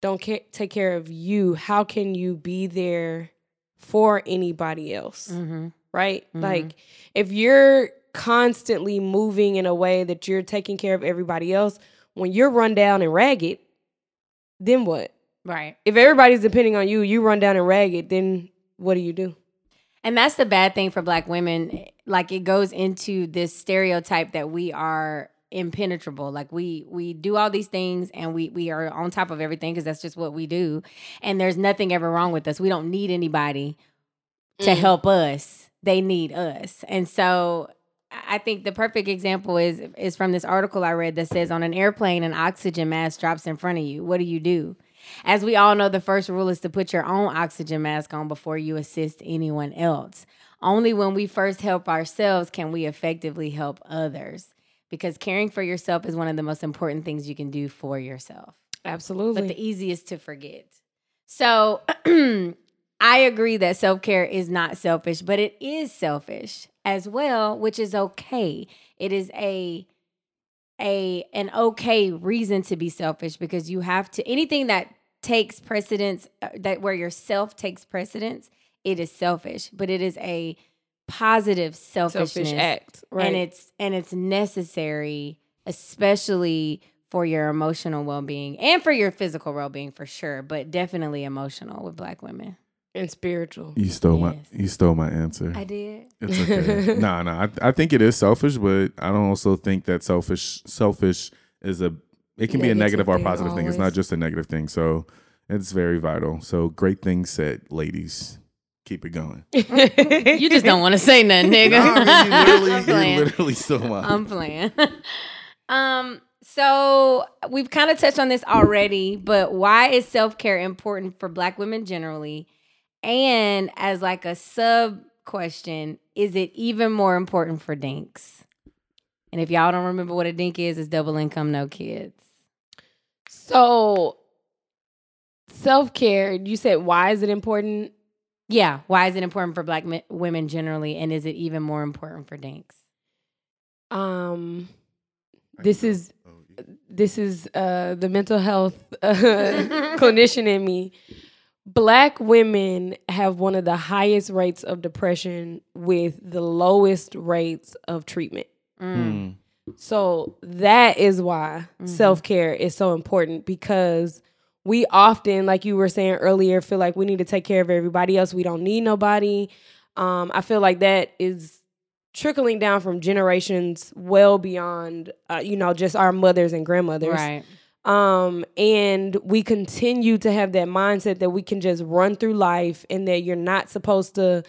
don't take care of you, how can you be there for anybody else? Mm-hmm. Right? Mhm. Like if you're constantly moving in a way that you're taking care of everybody else, when you're run down and ragged, then what? Right. If everybody's depending on you, you run down and ragged, then what do you do? And that's the bad thing for black women. Like it goes into this stereotype that we are impenetrable. Like we we do all these things and we we are on top of everything because that's just what we do. And there's nothing ever wrong with us. We don't need anybody to Mm. help us. They need us. And so I think the perfect example is is from this article I read that says on an airplane an oxygen mask drops in front of you. What do you do? As we all know, the first rule is to put your own oxygen mask on before you assist anyone else. Only when we first help ourselves can we effectively help others. Because caring for yourself is one of the most important things you can do for yourself Absolutely. but the easiest to forget. So [clears throat] I agree that self care is not selfish, but it is selfish as well, which is okay. It is a a an okay reason to be selfish because you have to anything that takes precedence uh, that where yourself takes precedence, it is selfish, but it is a positive selfishness selfish act. Right. and it's and it's necessary especially for your emotional well-being and for your physical well-being for sure but definitely emotional with black women and spiritual. You stole my you stole my answer. i did It's okay. [laughs] nah, nah. I, I think it is selfish, but I don't also think that selfish selfish is a it can be a Negative negative or a thing positive thing. It's not just a negative thing. So it's very vital. So great things said, ladies. Keep it going. [laughs] you just don't want to say nothing nigga Nah, I mean, you I'm literally, you playing. literally stole my. I'm playing. [laughs] um, so we've kind of touched on this already, but why is self care important for Black women generally? And as like a sub question, is it even more important for dinks? And if y'all don't remember what a dink is, it's double income, no kids. so self care. You said why is it important? Yeah, why is it important for Black mi- women generally, and is it even more important for dinks? Um, this is this is uh the mental health uh, [laughs] clinician in me. Black women have one of the highest rates of depression with the lowest rates of treatment. Mm. So that is why Mhm. self care is so important because we often, like you were saying earlier, feel like we need to take care of everybody else. We don't need nobody. Um, I feel like that is trickling down from generations well beyond, uh, you know, just our mothers and grandmothers. Right. Um, and we continue to have that mindset that we can just run through life and that you're not supposed to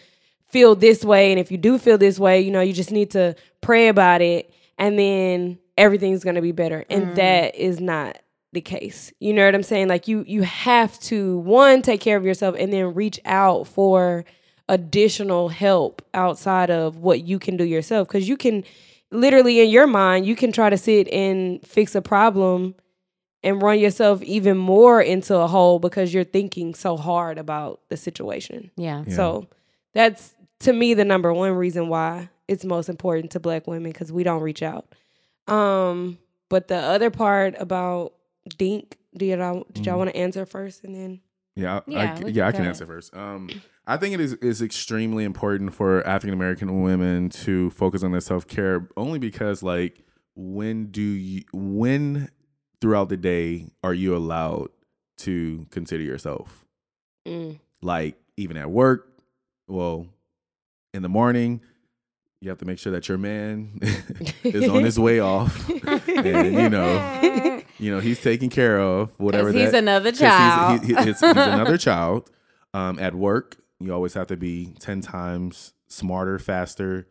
feel this way. And if you do feel this way, you know, you just need to pray about it and then everything's gonna be better. And Mm. that is not the case. You know what I'm saying? Like you you have to one take care of yourself and then reach out for additional help outside of what you can do yourself. Cause you can literally in your mind, you can try to sit and fix a problem and run yourself even more into a hole because you're thinking so hard about the situation. Yeah. Yeah. So that's to me the number one reason why it's most important to black women because we don't reach out. Um, but the other part about Dink, do y'all did y'all Mhm. want to answer first and then Yeah, I, Yeah, I, yeah, can I can answer first. Um, I think it is is extremely important for African American women to focus on their self care, only because like when do you when throughout the day are you allowed to consider yourself? mm, Like even at work, well, in the morning, you have to make sure that your man [laughs] is on his way off, and you know, [laughs] you know he's taken care of whatever he's that another child. He's, he- he's, he's another [laughs] child. Um, at work, you always have to be ten times smarter, faster.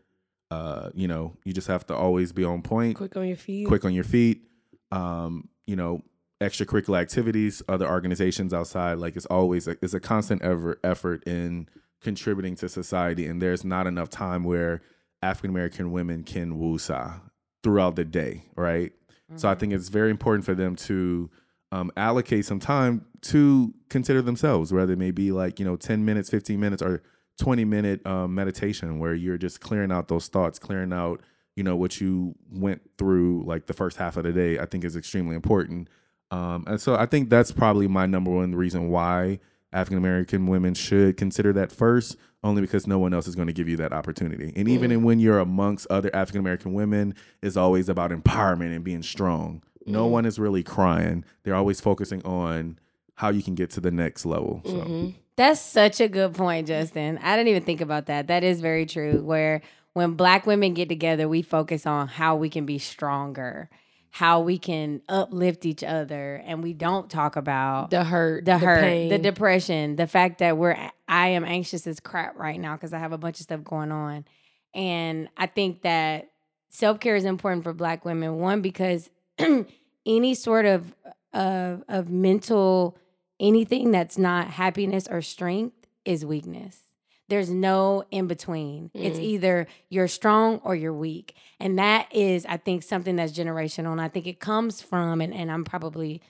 Uh, you know, you just have to always be on point, quick on your feet. quick on your feet. Um, you know, extracurricular activities, other organizations outside. Like it's always a, it's a constant ever effort in contributing to society, and there's not enough time where African American women can woosah throughout the day, right? So I think it's very important for them to um, allocate some time to consider themselves, whether it may be like, you know, 10 minutes, 15 minutes, or 20 minute um, meditation where you're just clearing out those thoughts, clearing out, you know, what you went through like the first half of the day, I think is extremely important. Um, and so I think that's probably my number one reason why African American women should consider that first, only because no one else is going to give you that opportunity. And even in when you're amongst other African American women, it's always about empowerment and being strong. No one is really crying. They're always focusing on how you can get to the next level. So Mhm. That's such a good point, Justin. I didn't even think about that. That is very true. Where when black women get together, we focus on how we can be stronger, how we can uplift each other, and we don't talk about The hurt, the, hurt, pain. the depression, the fact that we're I am anxious as crap right now because I have a bunch of stuff going on. And I think that self-care is important for black women one because [clears throat] any sort of of of mental anything that's not happiness or strength is weakness. There's no in between. It's Mm. either you're strong or you're weak. And that is, I think, something that's generational. And I think it comes from, and, and I'm probably,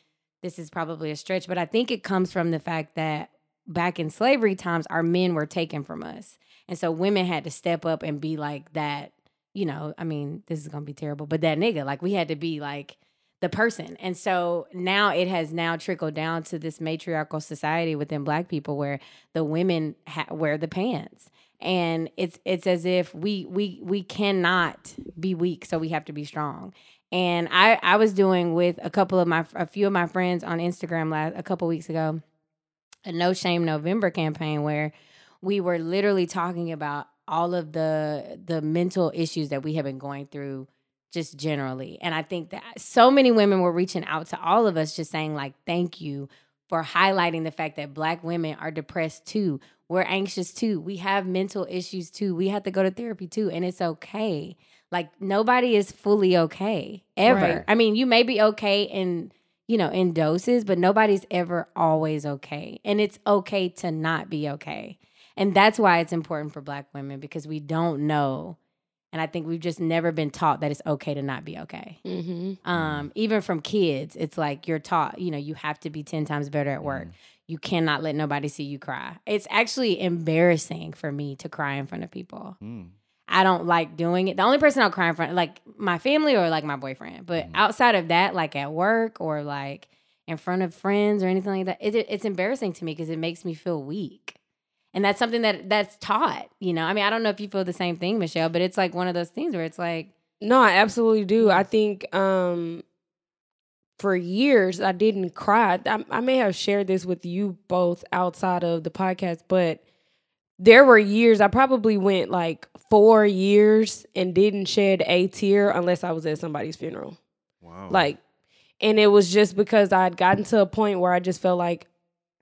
this is probably a stretch, but I think it comes from the fact that back in slavery times, our men were taken from us. And so women had to step up and be like that, you know, I mean, this is going to be terrible, but that nigga, like we had to be like, the person. And so now it has now trickled down to this matriarchal society within black people where the women ha- wear the pants. And it's it's as if we we we cannot be weak, so we have to be strong. And I I was doing with a couple of my a few of my friends on Instagram last a couple weeks ago a No Shame November campaign where we were literally talking about all of the the mental issues that we have been going through just generally. And I think that so many women were reaching out to all of us just saying like thank you for highlighting the fact that black women are depressed too. We're anxious too. We have mental issues too. We have to go to therapy too and it's okay. Like nobody is fully okay ever. Right. I mean, you may be okay in you know, in doses, but nobody's ever always okay. And it's okay to not be okay. And that's why it's important for black women because we don't know. And I think we've just never been taught that it's okay to not be okay. Mm-hmm. Um, even from kids, it's like you're taught, you know, you have to be 10 times better at work. You cannot let nobody see you cry. It's actually embarrassing for me to cry in front of people. Mm. I don't like doing it. The only person I'll cry in front, like my family or like my boyfriend. But Mhm. outside of that, like at work or like in front of friends or anything like that, it, it's embarrassing to me because it makes me feel weak. And that's something that that's taught. You know, I mean, I don't know if you feel the same thing, Michelle, but it's like one of those things where it's like, No, I absolutely do. I think um for years I didn't cry. I, I may have shared this with you both outside of the podcast, but there were years I probably went like four years and didn't shed a tear unless I was at somebody's funeral. Wow. Like, and it was just because I'd gotten to a point where I just felt like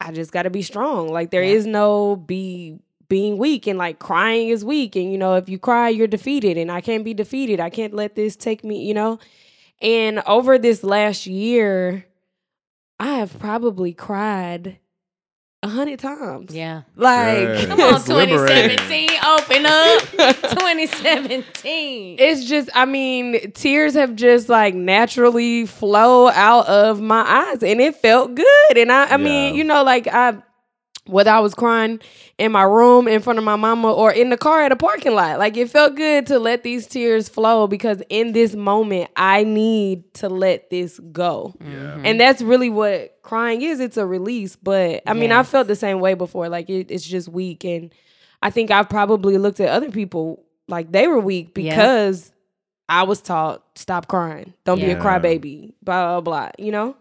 I just got to be strong. Like there Yeah. is no be being weak and like crying is weak and you know if you cry you're defeated and I can't be defeated. I can't let this take me, you know. And over this last year I have probably cried a hundred times. yeah. Like Yes. Come on, 2017, open up. [laughs] 2017. it's just i mean tears have just like naturally flow out of my eyes and it felt good and i i mean you know like i whether i was crying in my room in front of my mama or in the car at a parking lot. Like it felt good to let these tears flow because in this moment i need to let this go. Mhm. and that's really what crying is. It's a release. But i mean i felt the same way before. Like it, it's just weak. And i think i've probably looked at other people like they were weak Yeah. because i was taught stop crying. Don't be a Yeah. crybaby. Blah blah blah you know?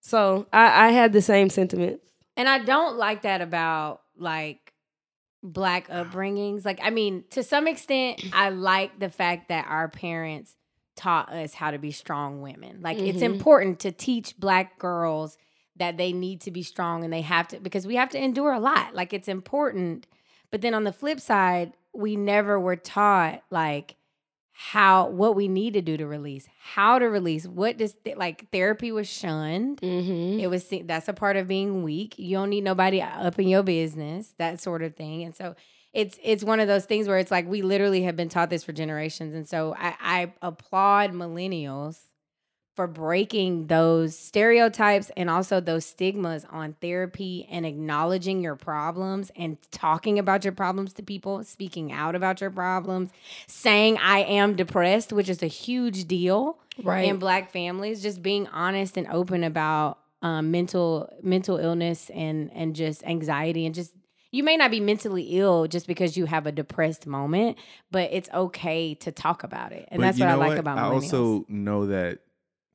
So i i had the same sentiments And I don't like that about like black upbringings. Like, I mean, to some extent, [clears throat] I like the fact that our parents taught us how to be strong women. Like, it's Mhm. important to teach black girls that they need to be strong and they have to, because we have to endure a lot. Like, it's important. But then on the flip side, we never were taught, like, how what we need to do to release how to release what does th- like therapy was shunned mm-hmm. it was that's a part of being weak. You don't need nobody up in your business, that sort of thing. And so it's it's one of those things where it's like we literally have been taught this for generations. And so I, I applaud millennials for breaking those stereotypes and also those stigmas on therapy and acknowledging your problems and talking about your problems to people, speaking out about your problems, saying I am depressed, which is a huge deal right. in black families just being honest and open about um, mental mental illness and and just anxiety and just you may not be mentally ill just because you have a depressed moment but it's okay to talk about it and But that's what i know like about I also know that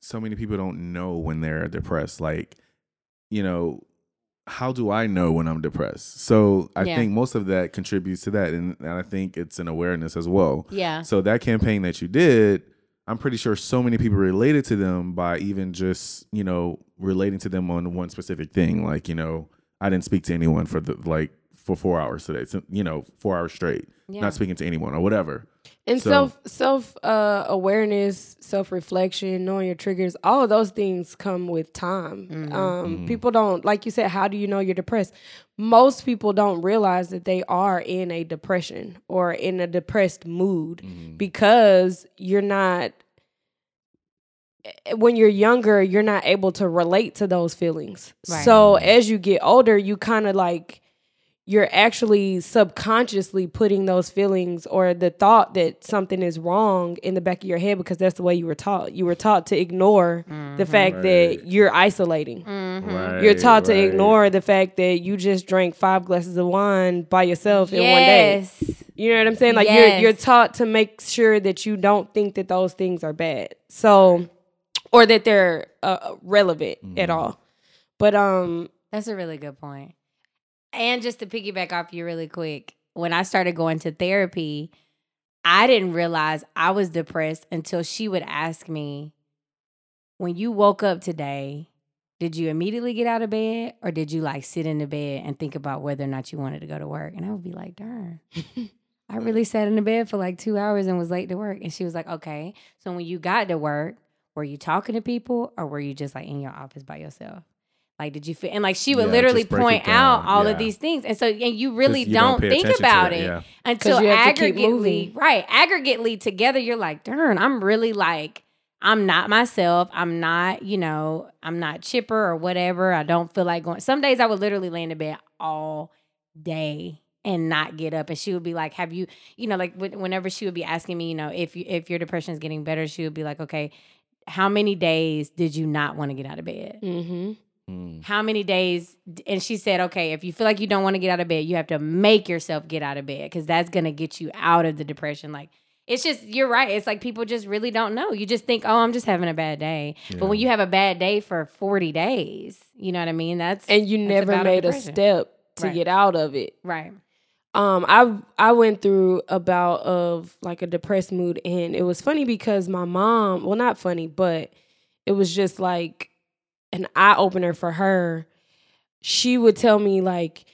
so many people don't know when they're depressed. Like, you know, how do I know when I'm depressed? So I Yeah. think most of that contributes to that, and, and I think it's an awareness as well. Yeah. So that campaign that you did, I'm pretty sure so many people related to them by even just you know relating to them on one specific thing. Like you know, I didn't speak to anyone for the like for four hours today. So, you know, four hours straight, Yeah. not speaking to anyone or whatever. And So- self self uh, awareness, self reflection, knowing your triggers, all of those things come with time. Mhm. Um, Mhm. People don't like you said. How do you know you're depressed? Most people don't realize that they are in a depression or in a depressed mood Mhm. because you're not. When you're younger, you're not able to relate to those feelings. Right. So as you get older, you kind of like you're actually subconsciously putting those feelings or the thought that something is wrong in the back of your head because that's the way you were taught. You were taught to ignore the fact Right. that you're isolating. Mhm. Right, You're taught to right. ignore the fact that you just drank five glasses of wine by yourself in one day. You know what I'm saying? Like Yes. you're you're taught to make sure that you don't think that those things are bad. So or that they're uh, relevant at Mhm. all. But um That's a really good point. And just to piggyback off you really quick, when I started going to therapy, I didn't realize I was depressed until she would ask me, When you woke up today, did you immediately get out of bed or did you like sit in the bed and think about whether or not you wanted to go to work? And I would be like, Darn. [laughs] I really sat in the bed for like two hours and was late to work. And she was like, Okay. So when you got to work, were you talking to people or were you just like in your office by yourself? Like, did you feel? And like, she would Yeah, literally just break it point out all Yeah. of these things, and so and you really you don't, pay think about that, it yeah. until you have to keep aggregately, right? Aggregately together, you're like, darn, I'm really like, I'm not myself. I'm not, you know, I'm not chipper or whatever. I don't feel like going. Some days I would literally lay in the bed all day and not get up and she would be like have you you know like whenever she would be asking me you know if you if your depression is getting better she would be like okay how many days did you not want to get out of bed hmm Mm. how many days and she said okay if you feel like you don't want to get out of bed you have to make yourself get out of bed because that's going to get you out of the depression like it's just you're right it's like people just really don't know you just think oh i'm just having a bad day but when you have a bad day for 40 days you know what i mean that's And you that's never made a depression. step to Right. get out of it. right Um, I I went through a bout of like a depressed mood, and it was funny because my mom, well, not funny, but it was just like an eye opener for her. She would tell me like,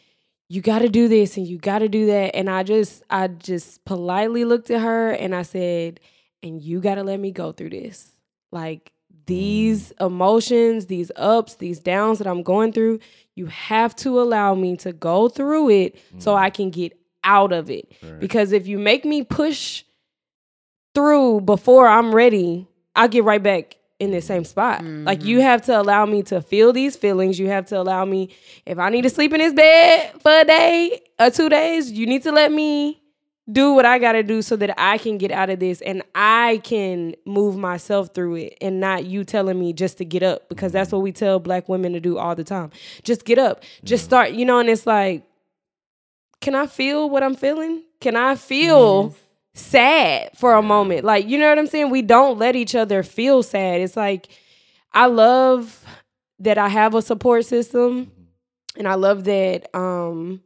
"You got to do this and you got to do that," and I just I just politely looked at her and I said, "And you got to let me go through this, like." These mm. emotions, these ups, these downs that I'm going through, you have to allow me to go through it so I mm. can get out of it. Right. Because if you make me push through before I'm ready, I'll get right back in the same spot. Like you mm-hmm. have to allow me to feel these feelings. You have to allow me if I need to sleep in this bed for a day or two days, you need to let me do what I got to do so that I can get out of this and I can move myself through it and not you telling me just to get up because that's mm-hmm. what we tell black women to do all the time. Just get up. Just start, you know, and it's like can I feel what I'm feeling? Can I feel sad for a moment? Like, you know what I'm saying? We don't let each other feel sad. It's like I love that I have a support system and I love that um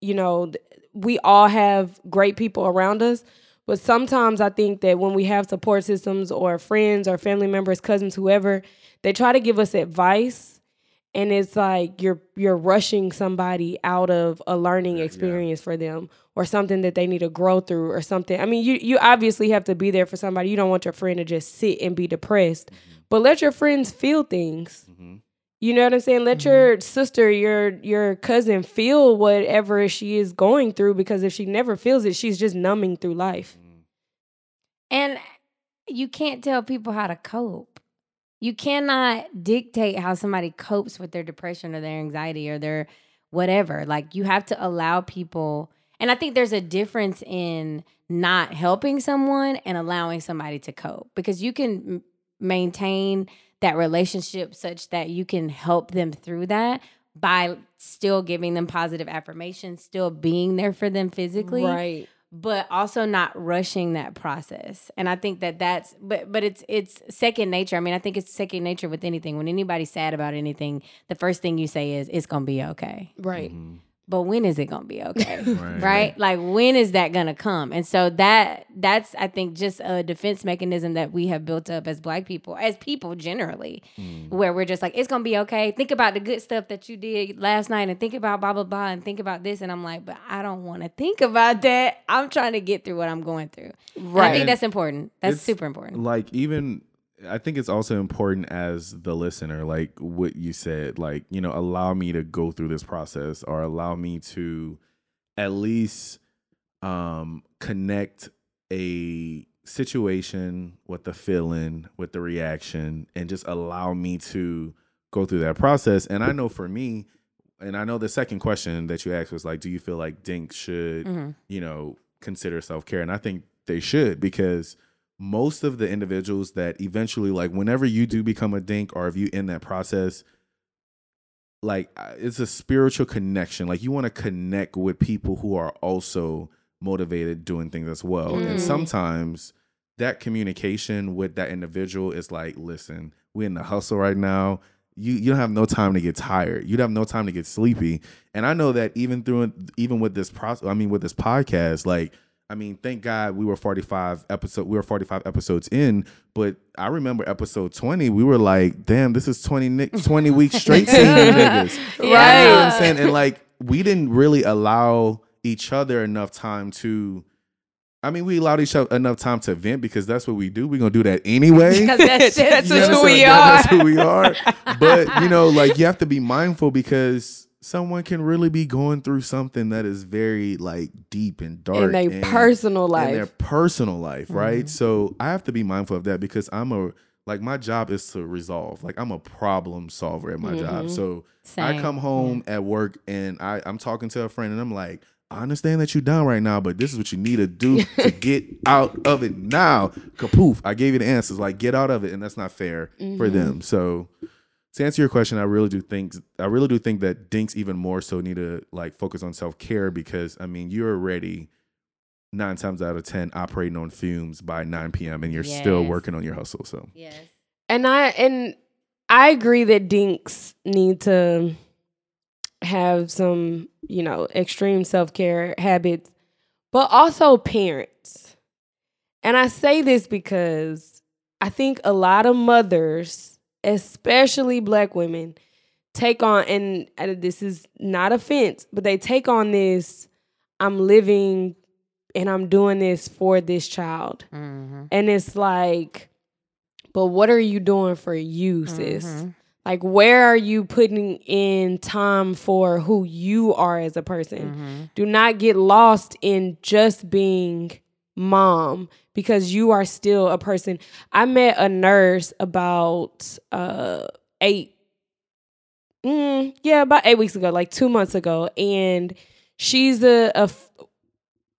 you know we all have great people around us. But sometimes I think that when we have support systems or friends or family members, cousins, whoever, they try to give us advice and it's like you're you're rushing somebody out of a learning experience for them or something that they need to grow through or something. I mean, you you obviously have to be there for somebody. You don't want your friend to just sit and be depressed. Mm-hmm. But let your friends feel things. Mhm. You know what I'm saying? Let your mm-hmm. sister, your your cousin feel whatever she is going through because if she never feels it, she's just numbing through life. Mm. And you can't tell people how to cope. You cannot dictate how somebody copes with their depression or their anxiety or their whatever. Like you have to allow people and I think there's a difference in not helping someone and allowing somebody to cope because you can maintain that relationship such that you can help them through that by still giving them positive affirmations, still being there for them physically Right. But also not rushing that process. And I think that that's but but it's it's second nature. I mean, I think it's second nature with anything. When anybody's sad about anything, the first thing you say is it's going to be okay. Right. Mhm. But when is it going to be okay? [laughs] Right. right? Like when is that gonna come? And so that that's i think just a defense mechanism that we have built up as black people as people generally Mm. where we're just like it's gonna be okay. Think about the good stuff that you did last night and think about blah blah blah and think about this. And i'm like but i don't want to think about that. I'm trying to get through what i'm going through. And i think that's important. That's super important. like even i think it's also important as the listener like what you said like you know allow me to go through this process or allow me to at least um connect a situation with the feeling with the reaction and just allow me to go through that process and i know for me and i know the second question that you asked was like do you feel like dink should Mhm. you know consider self-care and i think they should because most of the individuals that eventually like whenever you do become a dink or if you in that process like uh, it's a spiritual connection. Like you want to connect with people who are also motivated doing things as well. And Mm. sometimes that communication with that individual is like listen we're in the hustle right now. You you don't have no time to get tired. You don't have no time to get sleepy. And i know that even through even with this process i mean with this podcast like I mean, thank God we were 45 episode we were 45 episodes in, but I remember episode 20, we were like, damn, this is 20 [laughs] 20 weeks straight seeing [laughs] you niggas. You know what I'm saying? And like we didn't really allow each other enough time to I mean, we allowed each other enough time to vent because that's what we do. We're gonna do that anyway. because [laughs] that's, That's just You know who we are. That's who we are. But you know, like you have to be mindful because someone can really be going through something that is very like deep and dark In their and- personal life. in their personal life, right? Mhm. So I have to be mindful of that because I'm a like my job is to resolve. Like I'm a problem solver at my job. Mhm. So I come home at work and I, I'm talking to a friend and I'm like, I understand that you're down right now, but this is what you need to do [laughs] to get out of it now. Kapoof. I gave you the answers. Like, get out of it. And that's not fair for Mhm. them. So to answer your question, I really do think I really do think that dinks even more so need to like focus on self care because I mean you're already nine times out of ten operating on fumes by 9 p.m. and you're still working on your hustle. So yes And I and I agree that dinks need to have some, you know, extreme self-care habits, but also parents. And I say this because I think a lot of mothers, especially black women, take on and this is not offense, but they take on this I'm living and I'm doing this for this child. Mhm. And it's like, but what are you doing for you, sis? Mhm. Like, where are you putting in time for who you are as a person? Mhm. Do not get lost in just being mom because you are still a person. I met a nurse about uh eight, mm, yeah, about eight weeks ago, like two months ago, and she's a, a f-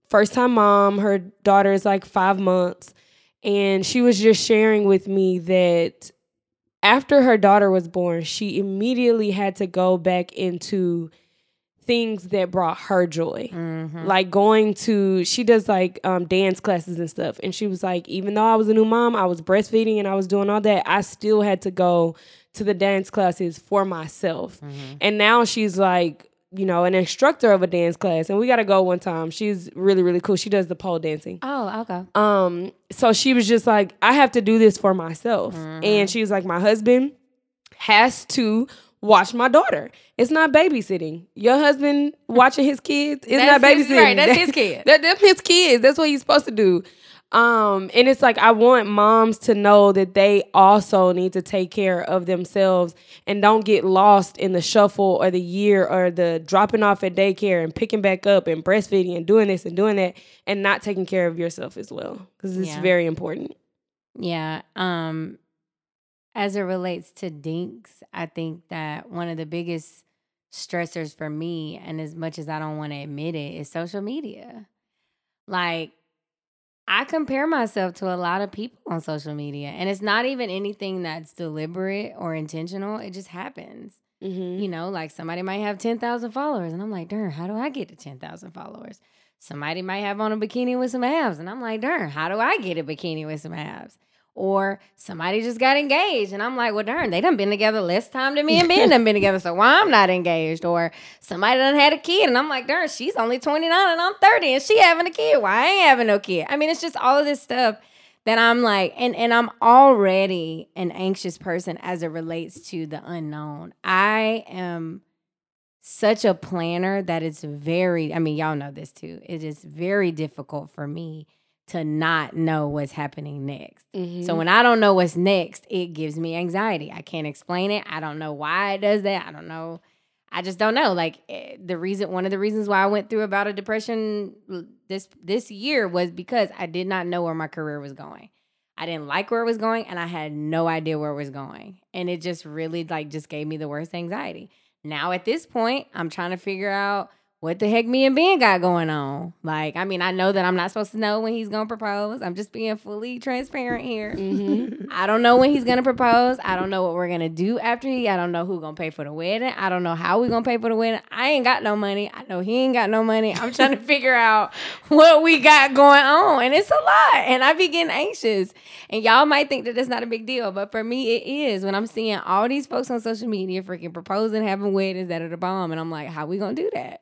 first time mom. Her daughter is like five months, and she was just sharing with me that after her daughter was born, she immediately had to go back into things that brought her joy. Mhm. like going to she does like um dance classes and stuff. And she was like even though i was a new mom i was breastfeeding and i was doing all that i still had to go to the dance classes for myself. Mhm. and now she's like you know an instructor of a dance class. And we got to go one time. She's really really cool. She does the pole dancing. Oh i'll go um so she was just like i have to do this for myself. Mhm. and she was like my husband has to watch my daughter it's not babysitting your husband watching his kids is not That's his- babysitting right, that's his [laughs] kid. that, that's his kids that's what he's supposed to do um and it's like i want moms to know that they also need to take care of themselves and don't get lost in the shuffle or the year or the dropping off at daycare and picking back up and breastfeeding and doing this and doing that and not taking care of yourself as well because it's Yeah. very important Yeah. Um as it relates to dinks, I think that one of the biggest stressors for me, and as much as I don't want to admit it, is social media. Like I compare myself to a lot of people on social media, and it's not even anything that's deliberate or intentional. It just happens. mm-hmm. You know, like somebody might have 10,000 followers, and I'm like, darn, how do I get to 10,000 followers? somebody might have on a bikini with some abs. And I'm like, darn, how do I get a bikini with some abs? Or somebody just got engaged. And I'm like, well, darn, they done been together less time than me and Ben done been together. So why I'm not engaged? Or somebody done had a kid. And I'm like, darn, she's only 29 and I'm 30 and she having a kid. Why I ain't having no kid? I mean, it's just all of this stuff that I'm like, and, and I'm already an anxious person as it relates to the unknown. I am such a planner that it's very, I mean, y'all know this too. It is very difficult for me to not know what's happening next. Mhm. So when I don't know what's next, it gives me anxiety. I can't explain it. I don't know why it does that. I don't know. I just don't know. Like eh, the reason, one of the reasons why I went through about a depression this this year was because I did not know where my career was going. I didn't like where it was going, and I had no idea where it was going, and it just really like just gave me the worst anxiety. Now at this point, I'm trying to figure out what the heck me and Ben got going on. Like, I mean, I know that I'm not supposed to know when he's gonna propose. I'm just being fully transparent here. Mhm. I don't know when he's gonna propose. I don't know what we're gonna do after he. I don't know who gonna pay for the wedding. I don't know how we gonna pay for the wedding. I ain't got no money. I know he ain't got no money. I'm trying to [laughs] figure out what we got going on, and it's a lot. And I be getting anxious. And y'all might think that it's not a big deal, but for me, it is. When I'm seeing all these folks on social media freaking proposing, having weddings that are the bomb, and I'm like, how we gonna do that?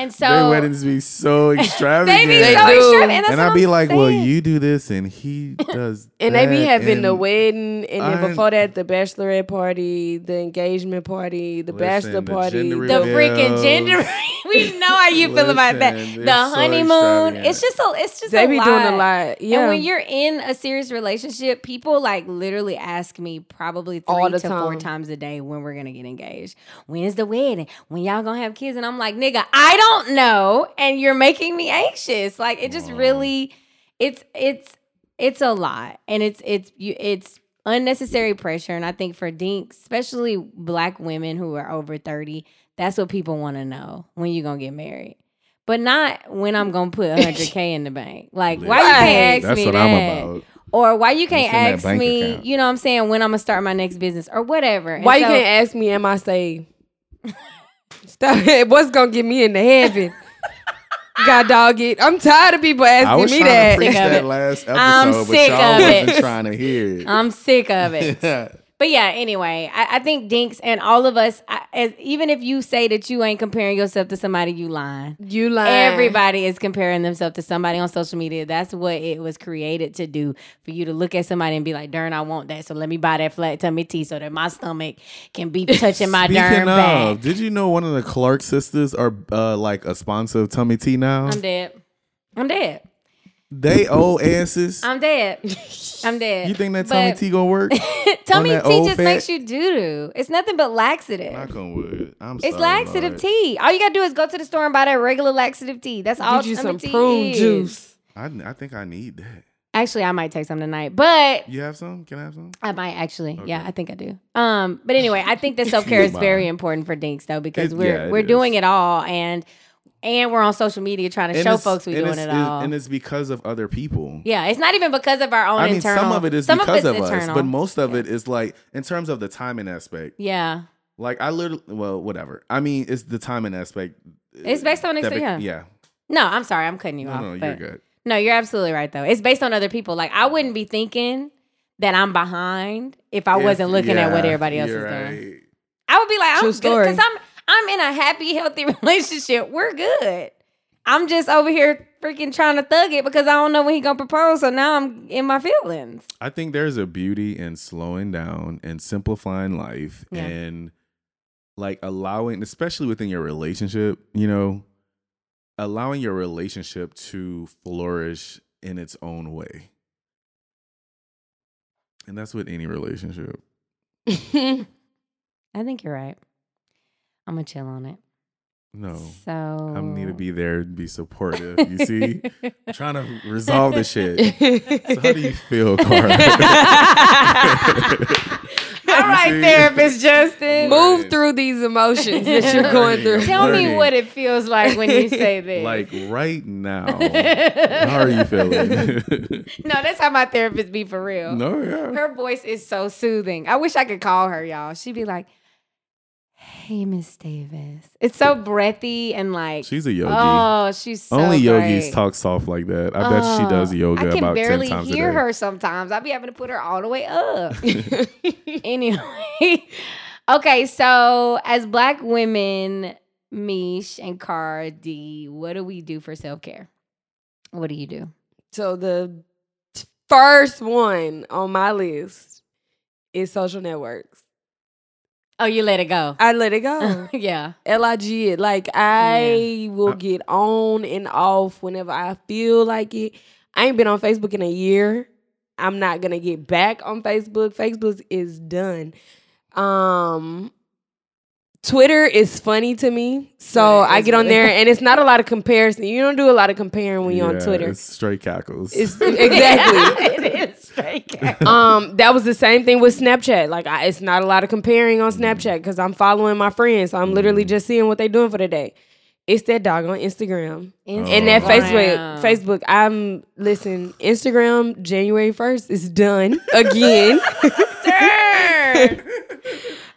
And so Their weddings be so extravagant. [laughs] they be They so do. extravagant. And, and I'd be I'm like, well, you do this and he [laughs] does And they be that, having the and wedding, and then I- before that, the bachelorette party, the engagement party, the Listen, bachelor the party, gender the freaking gender. [laughs] we know how you feel about that. The they're so honeymoon. it's just a. It's just they a be lot. doing a lot. Yeah, And when you're in a serious relationship, people like literally ask me probably three All the to four times a day when we're gonna get engaged. When's the wedding? When y'all gonna have kids? And I'm like, nigga, I don't know, and you're making me anxious. Like it just Wow. really, it's it's it's a lot, and it's it's you it's unnecessary pressure. And I think for dinks, especially black women who are over thirty, that's what people want to know when you're gonna get married. But not when I'm gonna put 100k [laughs] in the bank. Like, why you Right. can't ask That's me what that? I'm about. Or why you can't What's in that ask me, account? you know what I'm saying, when I'm gonna start my next business or whatever. And Why you can't ask me, am I saved? [laughs] Stop it. What's gonna get me into heaven? God dog it. I'm tired of people I asking was me that. to preach Sick of that last episode, I'm but sick y'all of it. trying to hear it. I'm sick of it. [laughs] But yeah, anyway, I, I think Dinks and all of us, I, as, even if you say that you ain't comparing yourself to somebody, you lying. You lying. Everybody is comparing themselves to somebody on social media. That's what it was created to do for you to look at somebody and be like, darn, I want that. So let me buy that flat tummy tea so that my stomach can be [laughs] touching my Speaking darn of, did you know one of the Clark sisters are uh, like a sponsor of Tummy Tea now? I'm dead. I'm dead. They old asses. I'm dead. [laughs] I'm dead. you think that Tummy But- Tea gonna work? [laughs] tummy that tea just fat? makes you doo doo. It's nothing but laxative. Knock on wood. I'm It's sorry, laxative Lord. tea. All you gotta do is go to the store and buy that regular laxative tea. That's all. Get you tummy some tea prune is. juice. I, I think I need that. Actually, I might take some tonight, but You have some? Can I have some? I might actually. Yeah, I think I do. Um, but anyway, I think that [laughs] self care is very important for Dinks though because It- we're yeah, we're doing it all and and we're on social media trying to And show folks we're doing it all. and it's because of other people. yeah, it's not even because of our own I mean, internal. some of it is some because it's of, us, but most of it is like in terms of the timing aspect. yeah, Like I literally, well, whatever. I mean, it's the timing aspect. Uh, it's based on that ex- be- yeah. yeah. no, I'm sorry, I'm cutting you No, off. no, you're good. No, you're absolutely right though. It's based on other people. Like I wouldn't be thinking that I'm behind if I If- wasn't looking at what everybody else is you're doing. I would be like, I'm True good story. because I'm I'm in a happy, healthy [laughs] relationship. We're good. I'm just over here freaking trying to thug it because I don't know when he gonna propose. So now I'm in my feelings. I think there's a beauty in slowing down and simplifying life Yeah. and like allowing, especially within your relationship, you know, allowing your relationship to flourish in its own way. And that's with any relationship. [laughs] I think you're right. I'm gonna chill on it. No. So I need to be there and be supportive. You [laughs] see? I'm trying to resolve the shit. So how do you feel, [laughs] Cara? [laughs] All right, see? therapist Justin. Move through these emotions that you're going through. Tell me what it feels like when you say this. like right now. How are you feeling? no, that's how my therapist be for real. no, yeah. Her voice is so soothing. I wish I could call her, y'all. She'd be like, Hey, Miss Davis. It's so breathy and like. She's a yogi. Oh, she's so Only yogis great. talk soft like that. I bet she does Oh, yoga I can about barely ten times hear her sometimes. I'd be having to put her all the way up. [laughs] [laughs] anyway, okay. So as Black women, Mish and Cara D., what do we do for self care? What do you do? So the first one on my list is social networks. Oh, you let it go. I let it go. [laughs] yeah. Lig it. Like I will Uh, get on and off whenever I feel like it. I ain't been on Facebook in a year. I'm not gonna get back on Facebook. Facebook is done. Um Twitter is funny to me. So Twitter I get on there [laughs] and it's not a lot of comparison. You don't do a lot of comparing when you're on Twitter. It's straight cackles. It's [laughs] [laughs] exactly. it is straight cash. um, that was the same thing with Snapchat. Like, I, it's not a lot of comparing on Snapchat because I'm following my friends. So I'm literally just seeing what they're doing for the day. It's that dog on Instagram and that Facebook. Facebook. I'm listen. Instagram January first is done again.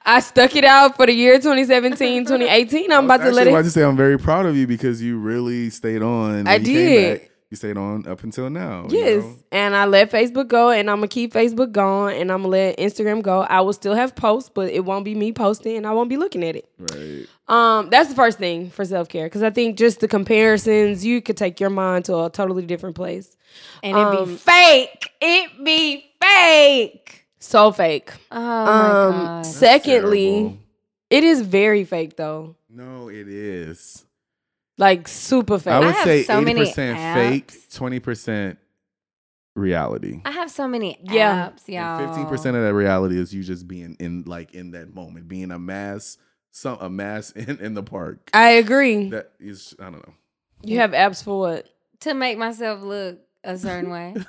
I stuck it out for the year 2017, [laughs] 2018. I'm about to let actually it. about to say I'm very proud of you because you really stayed on. I when you came did. back. You stayed on up until now. you Yes. know? And I let Facebook go and I'm gonna keep Facebook going and I'm gonna let Instagram go. I will still have posts, but it won't be me posting and I won't be looking at it. Right. Um, that's the first thing for self care. Cause I think just the comparisons, you could take your mind to a totally different place. And it be Um, fake. It be fake. So fake. Oh my Um god. secondly, it is very fake though. No, it is. Like super fake. I would have say so eighty many percent fake, twenty percent reality. I have so many Yeah. apps, y'all. Fifteen percent of that reality is you just being in like in that moment, being a mass, some a mass [laughs] in, in the park. I agree. That is, I don't know. You have apps for what? to make myself look a certain way. [laughs]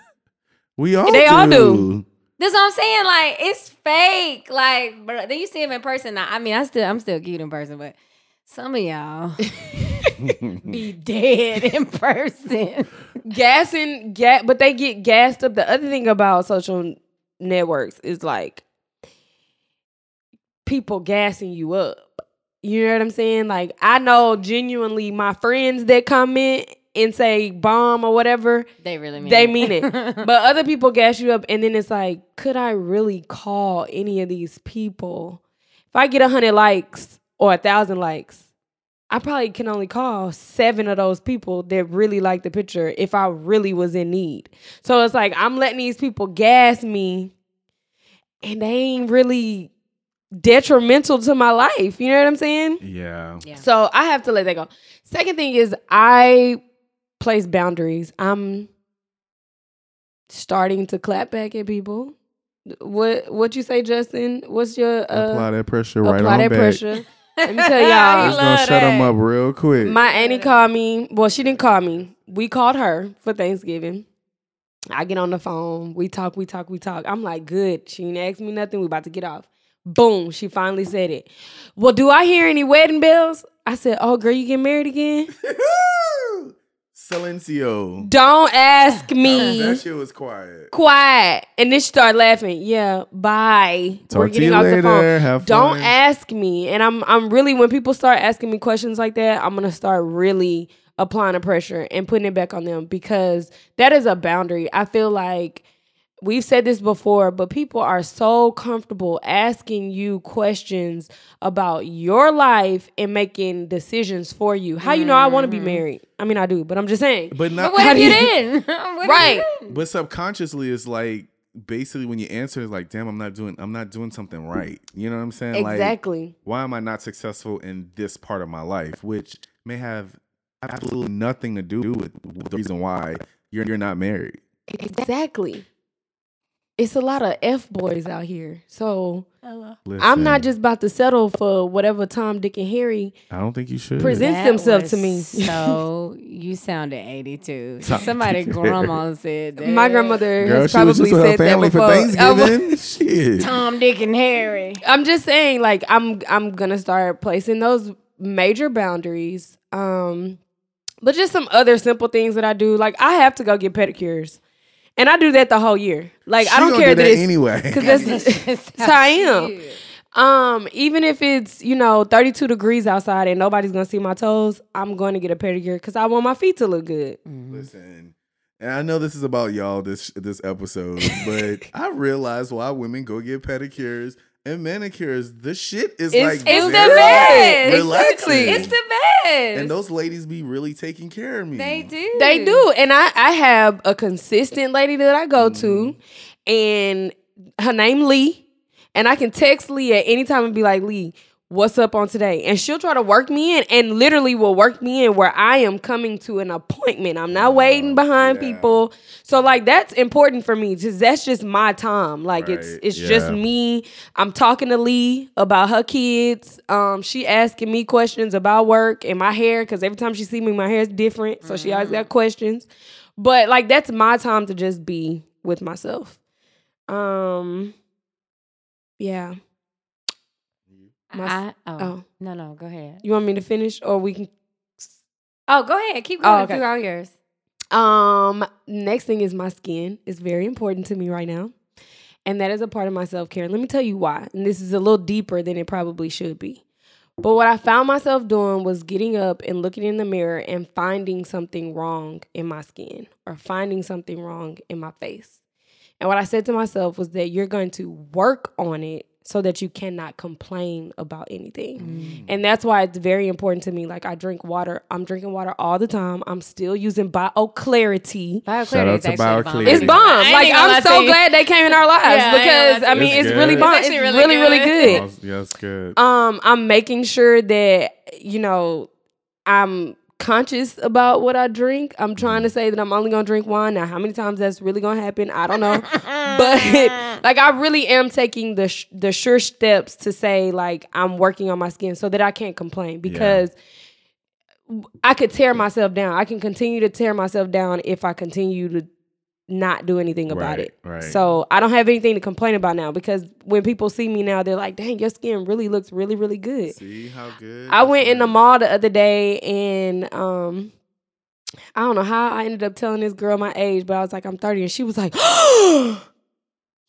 We all They do. all do. That's what I'm saying. Like it's fake. Like, but then you see him in person. Now, I mean, I still, I'm still cute in person, but some of y'all [laughs] be dead in person. gassing gas but they get gassed up the other thing about social networks is like people gassing you up you know what i'm saying like i know genuinely my friends that comment and say bomb or whatever They really mean. It. They it. mean it. [laughs] but other people gas you up and then it's like could i really call any of these people if i get a hundred likes or a thousand likes I probably can only call seven of those people that really like the picture if I really was in need. So it's like I'm letting these people gas me and they ain't really detrimental to my life. You know what I'm saying? yeah. Yeah. So I have to let that go. Second thing is I place boundaries. I'm starting to clap back at people. What what you say, Justin? What's your uh, apply that pressure right apply on that back. pressure? Let me [laughs] tell y'all. It's gonna shut them up real quick. My auntie called me. Well, she didn't call me. We called her for Thanksgiving. I get on the phone. We talk, we talk, we talk. I'm like, good. She didn't ask me nothing. We about to get off. Boom. She finally said it. Well, do I hear any wedding bells? I said, oh, girl, you get married again? [laughs] Silencio. Don't ask me. That shit was quiet. Quiet. And then she started laughing. Yeah, bye. Talk We're to getting you off the later. phone. Have Don't fun. ask me. And I'm I'm really when people start asking me questions like that, I'm gonna start really applying the pressure and putting it back on them because that is a boundary. I feel like we've said this before, but people are so comfortable asking you questions about your life and making decisions for you. How you know I want to be married? I mean, I do, but I'm just saying. But not But what How if do you you- [laughs] didn't? Right. you but subconsciously it's like basically when you answer it's like damn i'm not doing i'm not doing something right you know what i'm saying like Exactly. why am i not successful in this part of my life which may have absolutely nothing to do with the reason why you're, you're not married Exactly. It's a lot of F boys out here. So I'm not just about to settle for whatever Tom, Dick, and Harry. i don't think you should Present- That themselves to me. So [laughs] you sounded 82. Tom, Somebody Dick, and grandma said that. My grandmother girl has she was probably just with her said that family for before. I thanksgiving [laughs] shit Tom, Dick, and Harry. I'm just saying, like, I'm I'm gonna start placing those major boundaries. Um, but just some other simple things that I do. Like, I have to go get pedicures, and I do that the whole year. Like, I don't care do that that it's anyway because that's, [laughs] that's [laughs] how I am. Um, even if it's you know 32 degrees outside and nobody's gonna see my toes, I'm going to get a pedicure because I want my feet to look good. Listen, and I know this is about y'all this this episode, [laughs] but I realize why women go get pedicures and manicures. The shit is It's- like it's the best. relaxing. It's the best. and those ladies be really taking care of me. they do. They do, and I I have a consistent lady that I go to, Mm-hmm. and her name Lee, and I can text Lee at any time and be like Lee. What's up on today? And she'll try to work me in and literally will work me in where I am coming to an appointment. I'm not waiting behind yeah. people. So like that's important for me because that's just my time. Like it's Right, it's just yeah. me. I'm talking to Lee about her kids. Um, she asking me questions about work and my hair because every time she see me, my hair is different. So she always got questions. But like that's my time to just be with myself. Um, yeah. My- I, oh. oh. no, no, go ahead. You want me to finish or we can? Oh, go ahead. Keep Oh, going okay. through all yours. Um, next thing is my skin. is very important to me right now. And that is a part of my self care. Let me tell you why. And this is a little deeper than it probably should be. But what I found myself doing was getting up and looking in the mirror and finding something wrong in my skin or finding something wrong in my face. And what I said to myself was that you're going to work on it so that you cannot complain about anything. And that's why it's very important to me. Like I drink water. I'm drinking water all the time. I'm still using BioClarity. BioClarity Shout out is to bomb. BioClarity. It's bomb. ain't Like even gonna lie I'm so you. glad they came in our lives Yeah, because gonna I mean it's It's really bomb. It's It's, actually really really really good. good. Oh, yeah, that's good. Um, I'm making sure that you know I'm conscious about what I drink. I'm trying to say that I'm only gonna drink wine. Now, how many times that's really gonna happen, I don't know. [laughs] but [laughs] like, I really am taking the sh- the sure steps to say like I'm working on my skin so that I can't complain because. I could tear myself down. I can continue to tear myself down if I continue to not do anything about Right, it. right. So I don't have anything to complain about now because when people see me now, they're like, "Dang, your skin really looks really, really good." See how good. I went in the mall the other day and um I don't know how I ended up telling this girl my age, but I was like, I'm 30, and she was like, [gasps]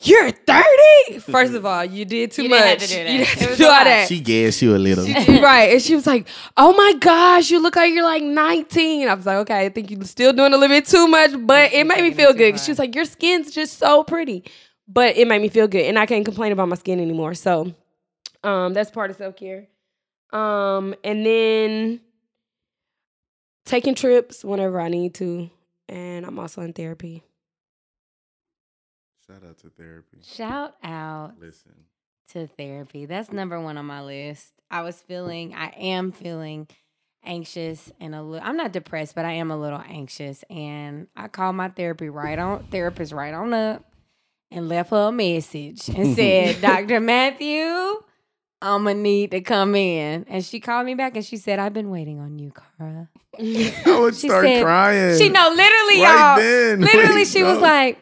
You're 30? [laughs] First of all, you did too You much. didn't have to do that. You didn't have to do all that. She gassed you a little. [laughs] right. And she was like, Oh my gosh, you look like you're like 19. I was like, Okay, I think you're still doing a little bit too much, but it made me feel good. far. She was like, Your skin's just so pretty. But it made me feel good. And I can't complain about my skin anymore. So um that's part of self-care. Um, and then taking trips whenever I need to. And I'm also in therapy. Shout out to therapy. Shout out Listen. to therapy. That's number one on my list. I was feeling, I am feeling anxious and a little. I'm not depressed, but I am a little anxious. And I called my therapy right on therapist right on up and left her a message [laughs] and said, "Dr. Matthew, I'm gonna need to come in." And she called me back and she said, "I've been waiting on you, Cara." [laughs] I would She start said- crying. She no, literally, Right y'all. then. [laughs] Literally, Wait, she was like,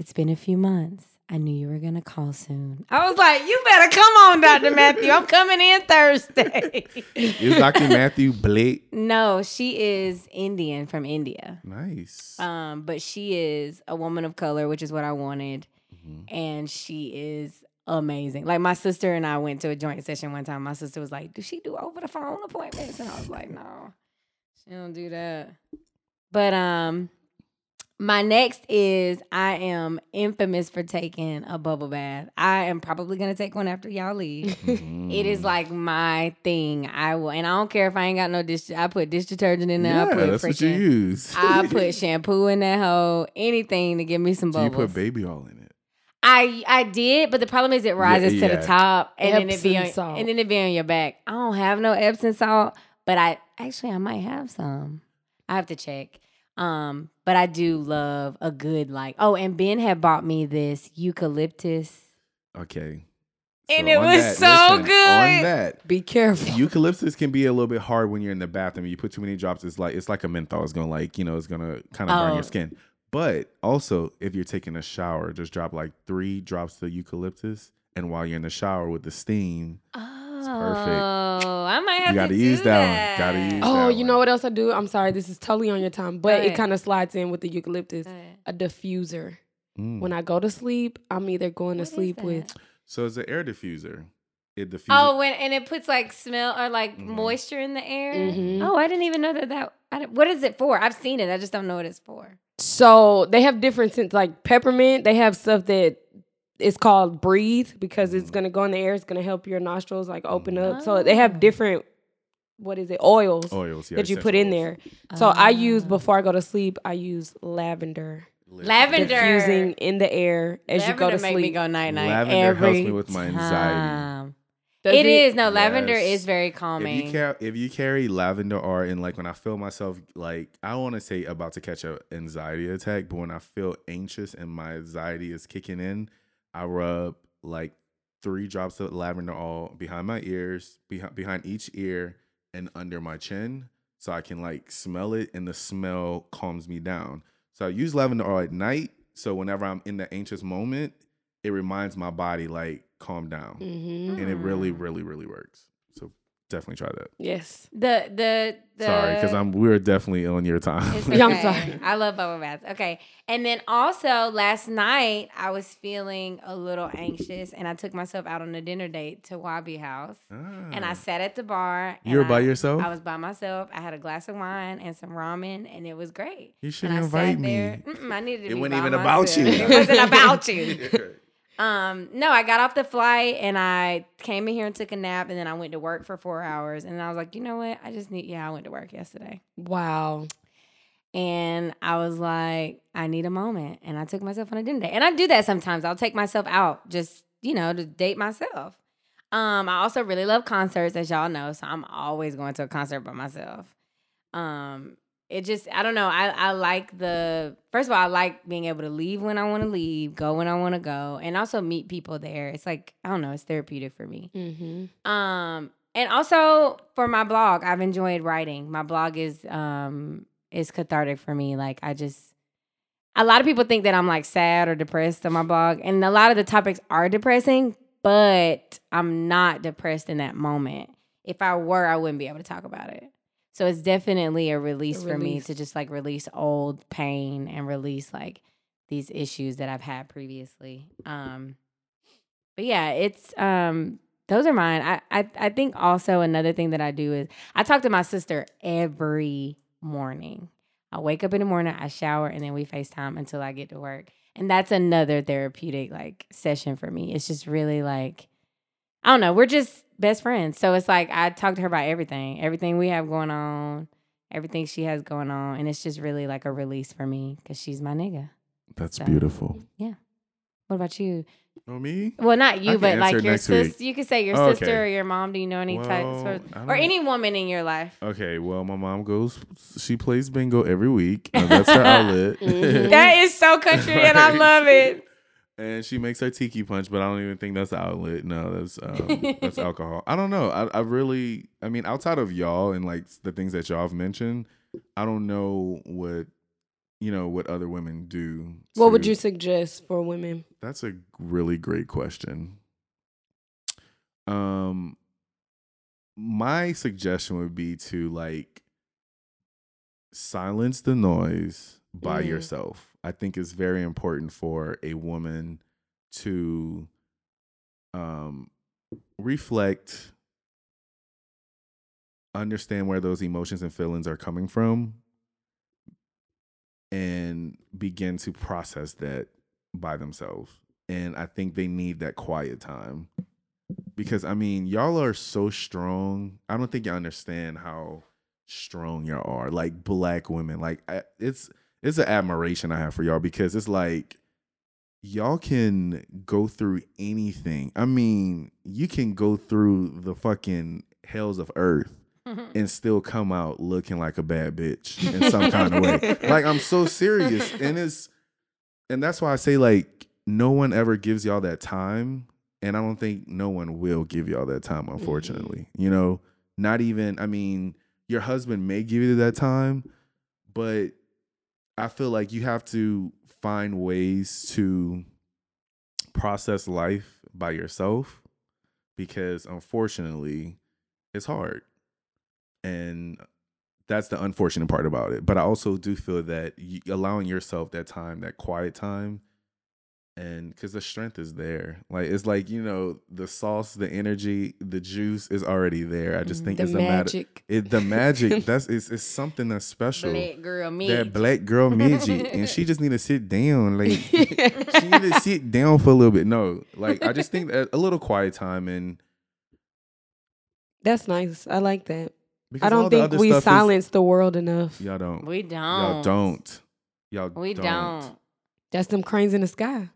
"It's been a few months. I knew you were gonna call soon." I was like, "You better come on, Doctor Matthew. I'm coming in Thursday." [laughs] Is Dr. Matthew Blake no, she is Indian from India, nice? um, but she is a woman of color, which is what I wanted, Mhm. and she is amazing. Like my sister and I went to a joint session one time. My sister was like, "Does she do over the phone appointments?" And I was like, "No, she don't do that." But um, my next is I am infamous for taking a bubble bath. I am probably gonna take one after y'all leave. It is Mm. like my thing. I will, and I don't care if I ain't got no dish. I put dish detergent in there. yeah, I put that's what you use. I [laughs] put shampoo in that hole. Anything to give me some Do you put baby oil in it? I I did, but the problem is it rises to yeah. the top and then it be on, salt. and then it be on your back. I don't have no Epsom salt, but I actually I might have some. I have to check. Um, but I do love a good like. Oh, and Ben had bought me this eucalyptus. Okay. And So it was that- so listen, good. On that, Be careful. eucalyptus can be a little bit hard when you're in the bathroom. You put too many drops, it's like it's like a menthol. It's gonna like you know it's gonna kind of burn Oh. your skin. But also, if you're taking a shower, just drop like three drops of eucalyptus, and while you're in the shower with the steam, Oh, perfect. Oh, I might have You gotta to use do that one. Gotta use down. Oh, that you know what else I do? I'm sorry, this is totally on your time, but it kind of slides in with the eucalyptus. A diffuser. Mm. When I go to sleep, I'm either going What to sleep with So it's an air diffuser. it diffuses. Oh, when and it puts like smell or like Mhm. moisture in the air. Mhm. Oh, I didn't even know that. That I what is it for? I've seen it. I just don't know what it's for. So they have different scents, like peppermint. They have stuff that is called breathe because it's Mm. gonna go in the air. It's gonna help your nostrils like open up. So they Oh. have different, what is it, oils oils yeah, that you essential put in oils. there. So I use Ah. before I go to sleep. I use lavender, Lavender. diffusing in the air as you go to Lavender make me sleep. go night night. Lavender helps me with my anxiety. time. Does It is no lavender Yes. is very If calming. you, carry, if you carry lavender or in like when I feel myself like I want to say about to catch a anxiety attack, but when I feel anxious and my anxiety is kicking in, I rub like three drops of lavender oil behind my ears, behind behind each ear and under my chin, so I can like smell it, and the smell calms me down. So I use lavender oil at night, so whenever I'm in the anxious moment, it reminds my body like calm down, hmm and it really, Mm. really, really works. So definitely try that. Yes. the the the Sorry, because I'm we're definitely on your time. It's [laughs] Yeah, I'm sorry. I love bubble baths. Okay. And then also last night I was feeling a little anxious and I took myself out on a dinner date to Wabi House. And I Ah. sat at the bar. You were and by yourself? I was by myself. I had a glass of wine and some ramen and it was great. You should And I invite sat there. me. Mm-mm, I needed to It be wasn't by even about you. It wasn't about you. [laughs] Um, no, I got off the flight and I came in here and took a nap and then I went to work for four hours and I was like, you know what? I just need yeah, I went to work yesterday. Wow. And I was like, I need a moment. And I took myself on a dinner date. And I do that sometimes. I'll take myself out just, you know, to date myself. Um, I also really love concerts, as y'all know. So I'm always going to a concert by myself. Um, it just, I don't know. I, I like the, first of all, I like being able to leave when I want to leave, go when I want to go, and also meet people there. It's like, I don't know, it's therapeutic for me. Mm-hmm. Um, and also for my blog, I've enjoyed writing. My blog is um is cathartic for me. Like I just a lot of people think that I'm like sad or depressed on my blog, and a lot of the topics are depressing, but I'm not depressed in that moment. If I were, I wouldn't be able to talk about it. So it's definitely a release, for me to just like release old pain and release like these issues that I've had previously. Um but yeah, it's um those are mine. I, I I think also another thing that I do is I talk to my sister every morning. I wake up in the morning, I shower, and then we FaceTime until I get to work. And that's another therapeutic like session for me. It's just really like I don't know, we're just best friends. So it's like I talk to her about everything, everything we have going on, everything she has going on, and it's just really like a release for me because she's my nigga. That's So- beautiful. Yeah. What about you? Oh me? Well, not you, but like your next week. sister. You could say your Oh, sister okay. or your mom. Do you know any type Well, sort I or any woman in your life? Okay, well, my mom goes. She plays bingo every week. and that's her [laughs] outlet. Mhm. That is so country, and I [laughs] love it. And she makes her tiki punch, but I don't even think that's the outlet. No, that's um, that's [laughs] alcohol. I don't know. I, I really, I mean, outside of y'all and like the things that y'all have mentioned, I don't know what you know what other women do. What would you suggest for women? That's a really great question. Um my suggestion would be to like silence the noise by Mhm. yourself. I think it's very important for a woman to um reflect understand where those emotions and feelings are coming from and begin to process that by themselves. And I think they need that quiet time. Because I mean, y'all are so strong. I don't think y'all understand how strong y'all are. Like black women. Like it's it's an admiration I have for y'all because it's like y'all can go through anything. I mean, you can go through the fucking hells of earth [laughs] and still come out looking like a bad bitch in some kind of way. [laughs] Like I'm so serious, and it's and that's why I say like no one ever gives y'all that time, and I don't think no one will give y'all that time. Mm-hmm. Unfortunately, you know, not even. I mean, your husband may give you that time, but I feel like you have to find ways to process life by yourself because unfortunately it's hard. And that's the unfortunate part about it. But i also do feel that allowing yourself that time that quiet time and because the strength is there like it's like you know the sauce the energy the juice is already there i just mm-hmm. think The it's a matter magic. it the magic [laughs] that's it's, it's something that's special Black girl me. that black girl midget and she just need to sit down like [laughs] she need to sit down for a little bit no like i just think that a little quiet time and That's nice. I like that. because I don't think we stuff is- silence the world enough. y'all don't we don't. y'all don't y'all We don't. That's them cranes in the sky.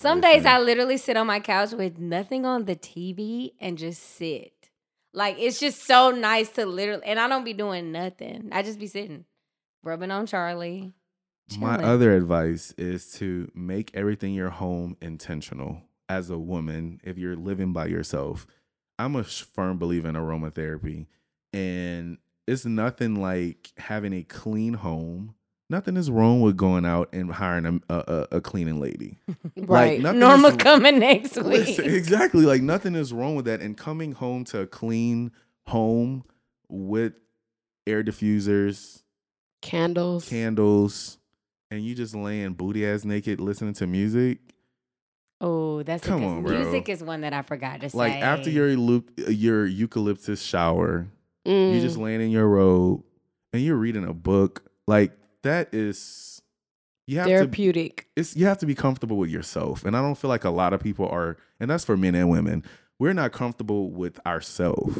Some days. I literally sit on my couch with nothing on the TV and just sit. Like it's just so nice to literally, and I don't be doing nothing. I just be sitting, rubbing on Charlie. My other advice is to make everything your home intentional. As a woman, if you're living by yourself, I'm a firm believer in aromatherapy, and it's nothing like having a clean home. Nothing is wrong with going out and hiring a, a, a- cleaning lady. [laughs] Right. nothing Norma is- coming next week. Listen, [laughs] exactly. Like nothing is wrong with that. And coming home to a clean home with air diffusers, Candles. candles, and you just laying booty ass naked listening to music. Oh, that's Come on, bro. music is one that I forgot to say. Like after your your eucalyptus shower, Mm. you just laying in your robe and you're reading a book. Like that is you have to therapeutic. it's you have to be comfortable with yourself. And I don't feel like a lot of people are, and that's for men and women. We're not comfortable with ourselves.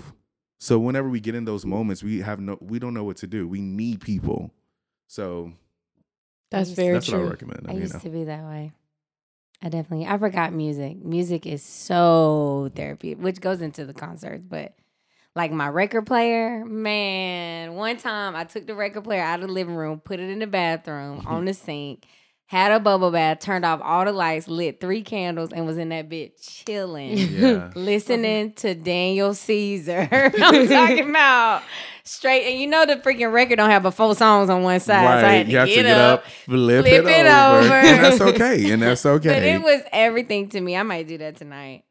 So whenever we get in those moments, we have no we don't know what to do. We need people. So That's used- very that's what I recommend. I you used know. to be that way. I definitely I forgot music. Music is so therapeutic, which goes into the concerts, but like my record player, man, one time I took the record player out of the living room, put it in the bathroom [laughs] on the sink, had a bubble bath, turned off all the lights, lit three candles, and was in that bitch chilling. Yeah. [laughs] Listening to Daniel Caesar. [laughs] I'm talking about straight, and you know the freaking record don't have but four songs on one side. So I right. had to You have get, to get up, flip, flip it, it over. over. And that's okay. And that's okay. But it was everything to me. I might do that tonight.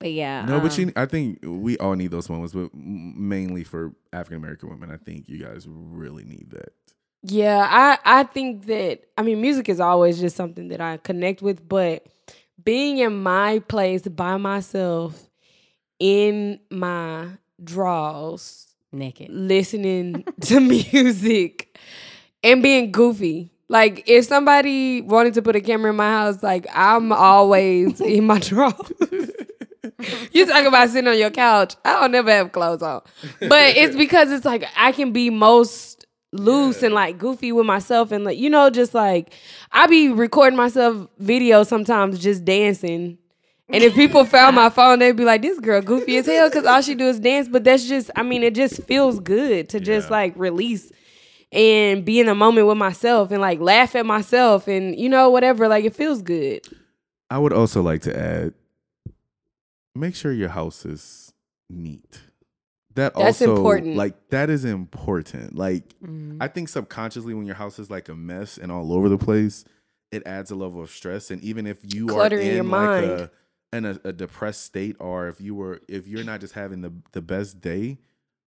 But yeah. No, but um, you, I think we all need those moments, but mainly for African American women, I think you guys really need that. Yeah, I I think that I mean music is always just something that I connect with, but being in my place by myself in my drawers, naked. listening [laughs] to music and being goofy. Like if somebody wanted to put a camera in my house, like I'm always in my [laughs] drawers. [laughs] [laughs] you talk about sitting on your couch. I don't never have clothes on. But it's [laughs] because it's like I can be most loose and like goofy with myself and like you know just like I be recording myself video sometimes just dancing. And if people found my [laughs] phone, they'd be like, "This girl goofy as hell," because all she do is dance. But that's just, I mean, it just feels good to just Yeah. like release and be in a moment with myself and like laugh at myself and you know whatever. Like it feels good. I would also like to add make sure your house is neat. That That's also important. like that is important. Like Mhm. I think subconsciously when your house is like a mess and all over the place, it adds a level of stress. And even if you Clutter are in your like mind. a in a, a depressed state, or if you were if you're not just having the the best day,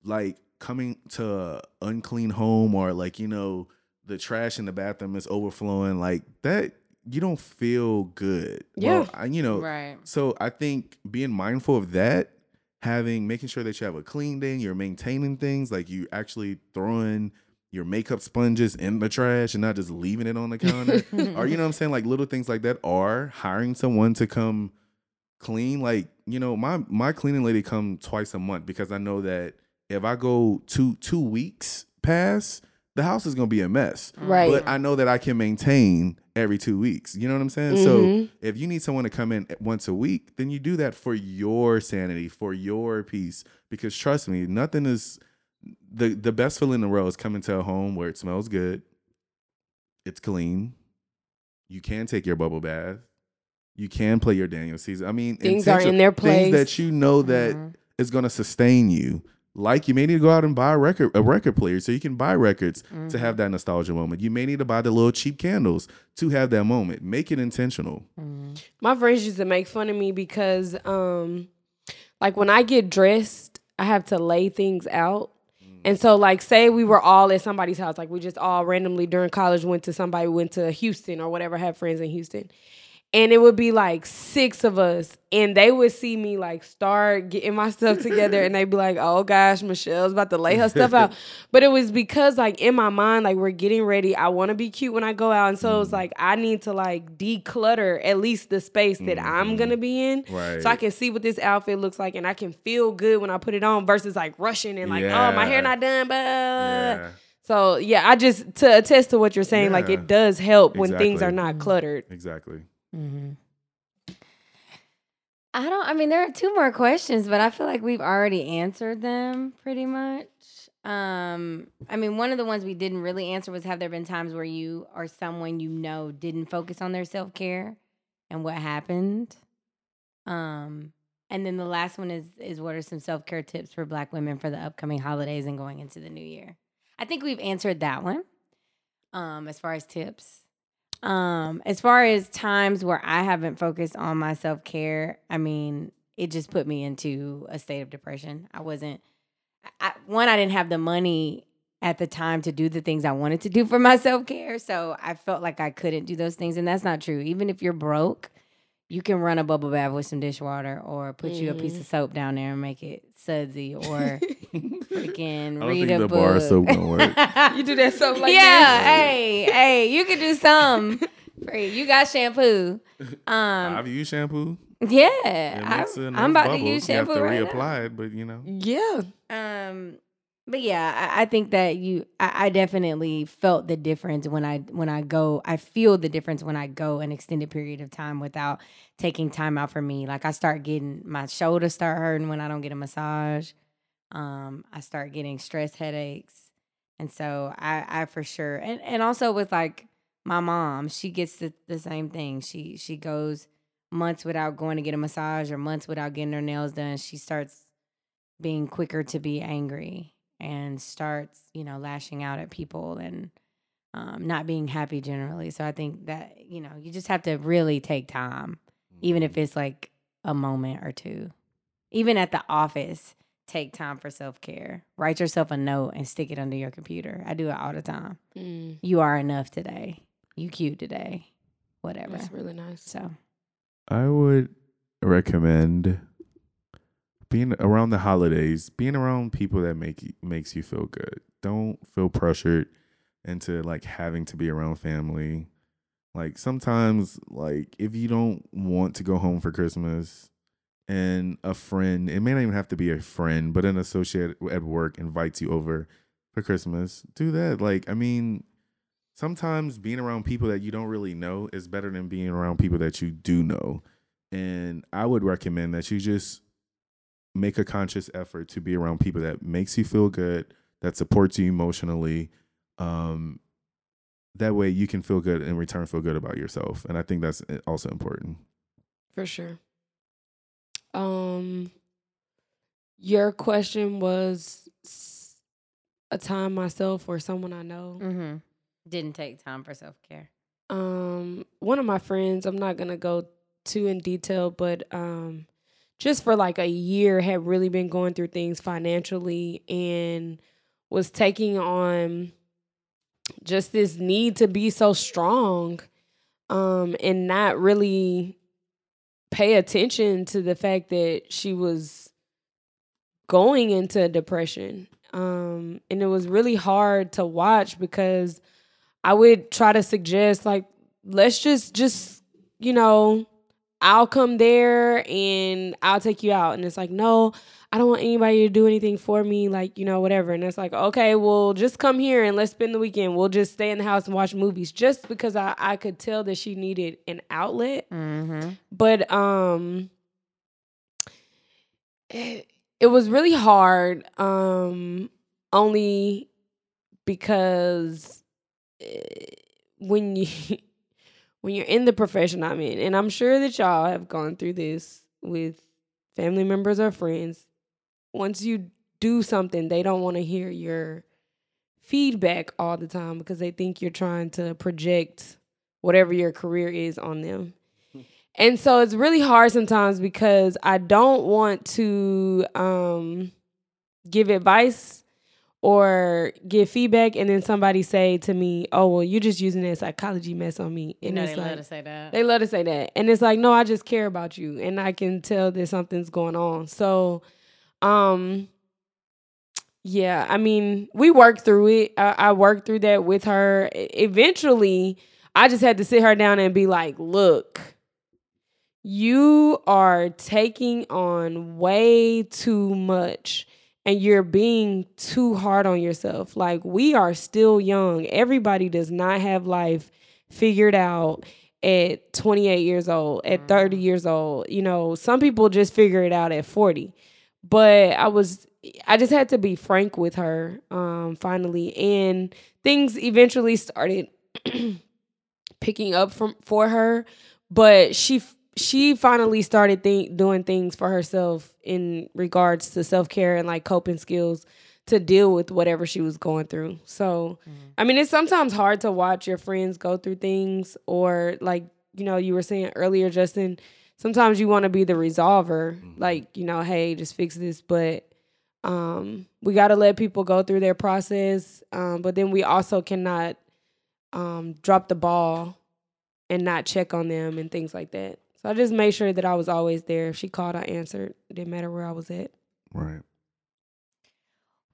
like coming to a unclean home or like you know the trash in the bathroom is overflowing, like that you don't feel good. Well, Yeah. I, you know, Right. so I think being mindful of that, having making sure that you have a clean day, you're maintaining things, like you actually throwing your makeup sponges in the trash and not just leaving it on the counter. [laughs] or you know what I'm saying? Like little things like that are hiring someone to come clean. Like, you know, my my cleaning lady come twice a month because I know that if I go two two weeks past, the house is gonna be a mess. Right. But I know that I can maintain every two weeks. You know what I'm saying? Mhm. So if you need someone to come in once a week, then you do that for your sanity, for your peace. Because trust me, nothing is the the best feeling in the world is coming to a home where it smells good, it's clean, you can take your bubble bath, you can play your Daniel Caesar. I mean, Things are in their Things that you know that Mhm. is going to sustain you. Like you may need to go out and buy a record a record player so you can buy records to Mm-hmm. have that nostalgia moment. You may need to buy the little cheap candles to have that moment. Make it intentional. Mhm. My friends used to make fun of me because, um, like when I get dressed, I have to lay things out. And so, like, say we were all at somebody's house, like we just all randomly during college went to somebody went to Houston or whatever, had friends in Houston, and it would be like six of us and they would see me like start getting my stuff together and they'd be like oh gosh michelle's about to lay her stuff out [laughs] but it was because like in my mind like we're getting ready i want to be cute when i go out and so Mm. like i need to like declutter at least the space that i'm gonna be in. Right. so i can see what this outfit looks like and i can feel good when i put it on versus like rushing and like oh my hair not done but Yeah. so yeah i just to attest to what you're saying like it does help when things are not cluttered Exactly. Mm-hmm. I don't. I mean, there are two more questions, but I feel like we've already answered them pretty much. Um, I mean, one of the ones we didn't really answer was: Have there been times where you or someone you know didn't focus on their self care, and what happened? Um, and then the last one is: Is what are some self care tips for Black women for the upcoming holidays and going into the new year? I think we've answered that one. Um, as far as tips. Um, as far as times where I haven't focused on my self care, I mean, it just put me into a state of depression. I wasn't, I, one, I didn't have the money at the time to do the things I wanted to do for my self care. So I felt like I couldn't do those things. And that's not true. Even if you're broke, you can run a bubble bath with some dishwater or put you a piece of soap down there and make it sudsy or [laughs] freaking I don't read think a the bar book. soap gonna work. [laughs] you do that stuff like yeah, that hey, hey, you can do some. [laughs] Free. You got shampoo. Um, I've used shampoo. yeah, I, makes enough I'm about bubbles. to use shampoo. You have shampoo to right reapply it, but you know. yeah. Um, but yeah, I, I think that you, I, I definitely felt the difference when I when I go. I feel the difference when I go an extended period of time without taking time out for me. Like I start getting my shoulders start hurting when I don't get a massage. Um, I start getting stress headaches. And so I, I for sure, and, and also with like my mom, she gets the, the same thing. She she goes months without going to get a massage or months without getting her nails done. She starts being quicker to be angry and starts, you know, lashing out at people and um, not being happy generally. So I think that you know you just have to really take time, even if it's like a moment or two. Even at the office, take time for self care. Write yourself a note and stick it under your computer. I do it all the time. Mm, You are enough today. You cute today. Whatever. that's really nice So I would recommend being around the holidays, being around people that make makes you feel good. Don't feel pressured into like having to be around family. Like sometimes like if you don't want to go home for Christmas and a friend, it may not even have to be a friend, but an associate at work invites you over for Christmas, do that. Like I mean, sometimes being around people that you don't really know is better than being around people that you do know. And I would recommend that you just make a conscious effort to be around people that makes you feel good, that supports you emotionally. Um, that way you can feel good in return feel good about yourself. And I think that's uh, also important. for sure um your question was a time myself or someone i know mm-hmm. didn't take time for self care. um one of my friends i'm not gonna go too in detail but um just for like a year had really been going through things financially and was taking on just this need to be so strong um and not really pay attention to the fact that she was going into depression um and it was really hard to watch because I would try to suggest like let's just just you know I'll come there and I'll take you out. And it's like no I don't want anybody to do anything for me like you know whatever. And it's like okay well just come here and let's spend the weekend. We'll just stay in the house and watch movies. Just because I I could tell that she needed an outlet. Mm-hmm. but um it, it was really hard um only because eh, when you [laughs] when you're in the profession I'm in and I'm sure that y'all have gone through this with family members or friends. Once you do something they don't want to hear your feedback all the time because they think you're trying to project whatever your career is on them. [laughs] And so it's really hard sometimes because I don't want to um, give advice or give feedback and then somebody say to me, "Oh, well, you're just using that psychology mess on me." You And know it's they like love to say that. they love to say that. And it's like, "No, I just care about you and I can tell that something's going on." So, um yeah, I mean, we worked through it. I, I worked through that with her. Eventually, I just had to sit her down and be like, "Look, you are taking on way too much and you're being too hard on yourself. Like, we are still young. Everybody does not have life figured out at 28 years old, at 30 years old. You know, some people just figure it out at 40. But I was I just had to be frank with her um finally and things eventually started [clears throat] picking up from for her, but she she finally started think, doing things for herself in regards to self-care and like coping skills to deal with whatever she was going through. So, I mean, it's sometimes hard to watch your friends go through things or like, you know, you were saying earlier Justin, sometimes you want to be the resolver, like, you know, hey, just fix this, but um we got to let people go through their process um but then we also cannot um drop the ball and not check on them and things like that. So I just made sure that I was always there. If she called, I answered. Didn't matter where I was at. Right.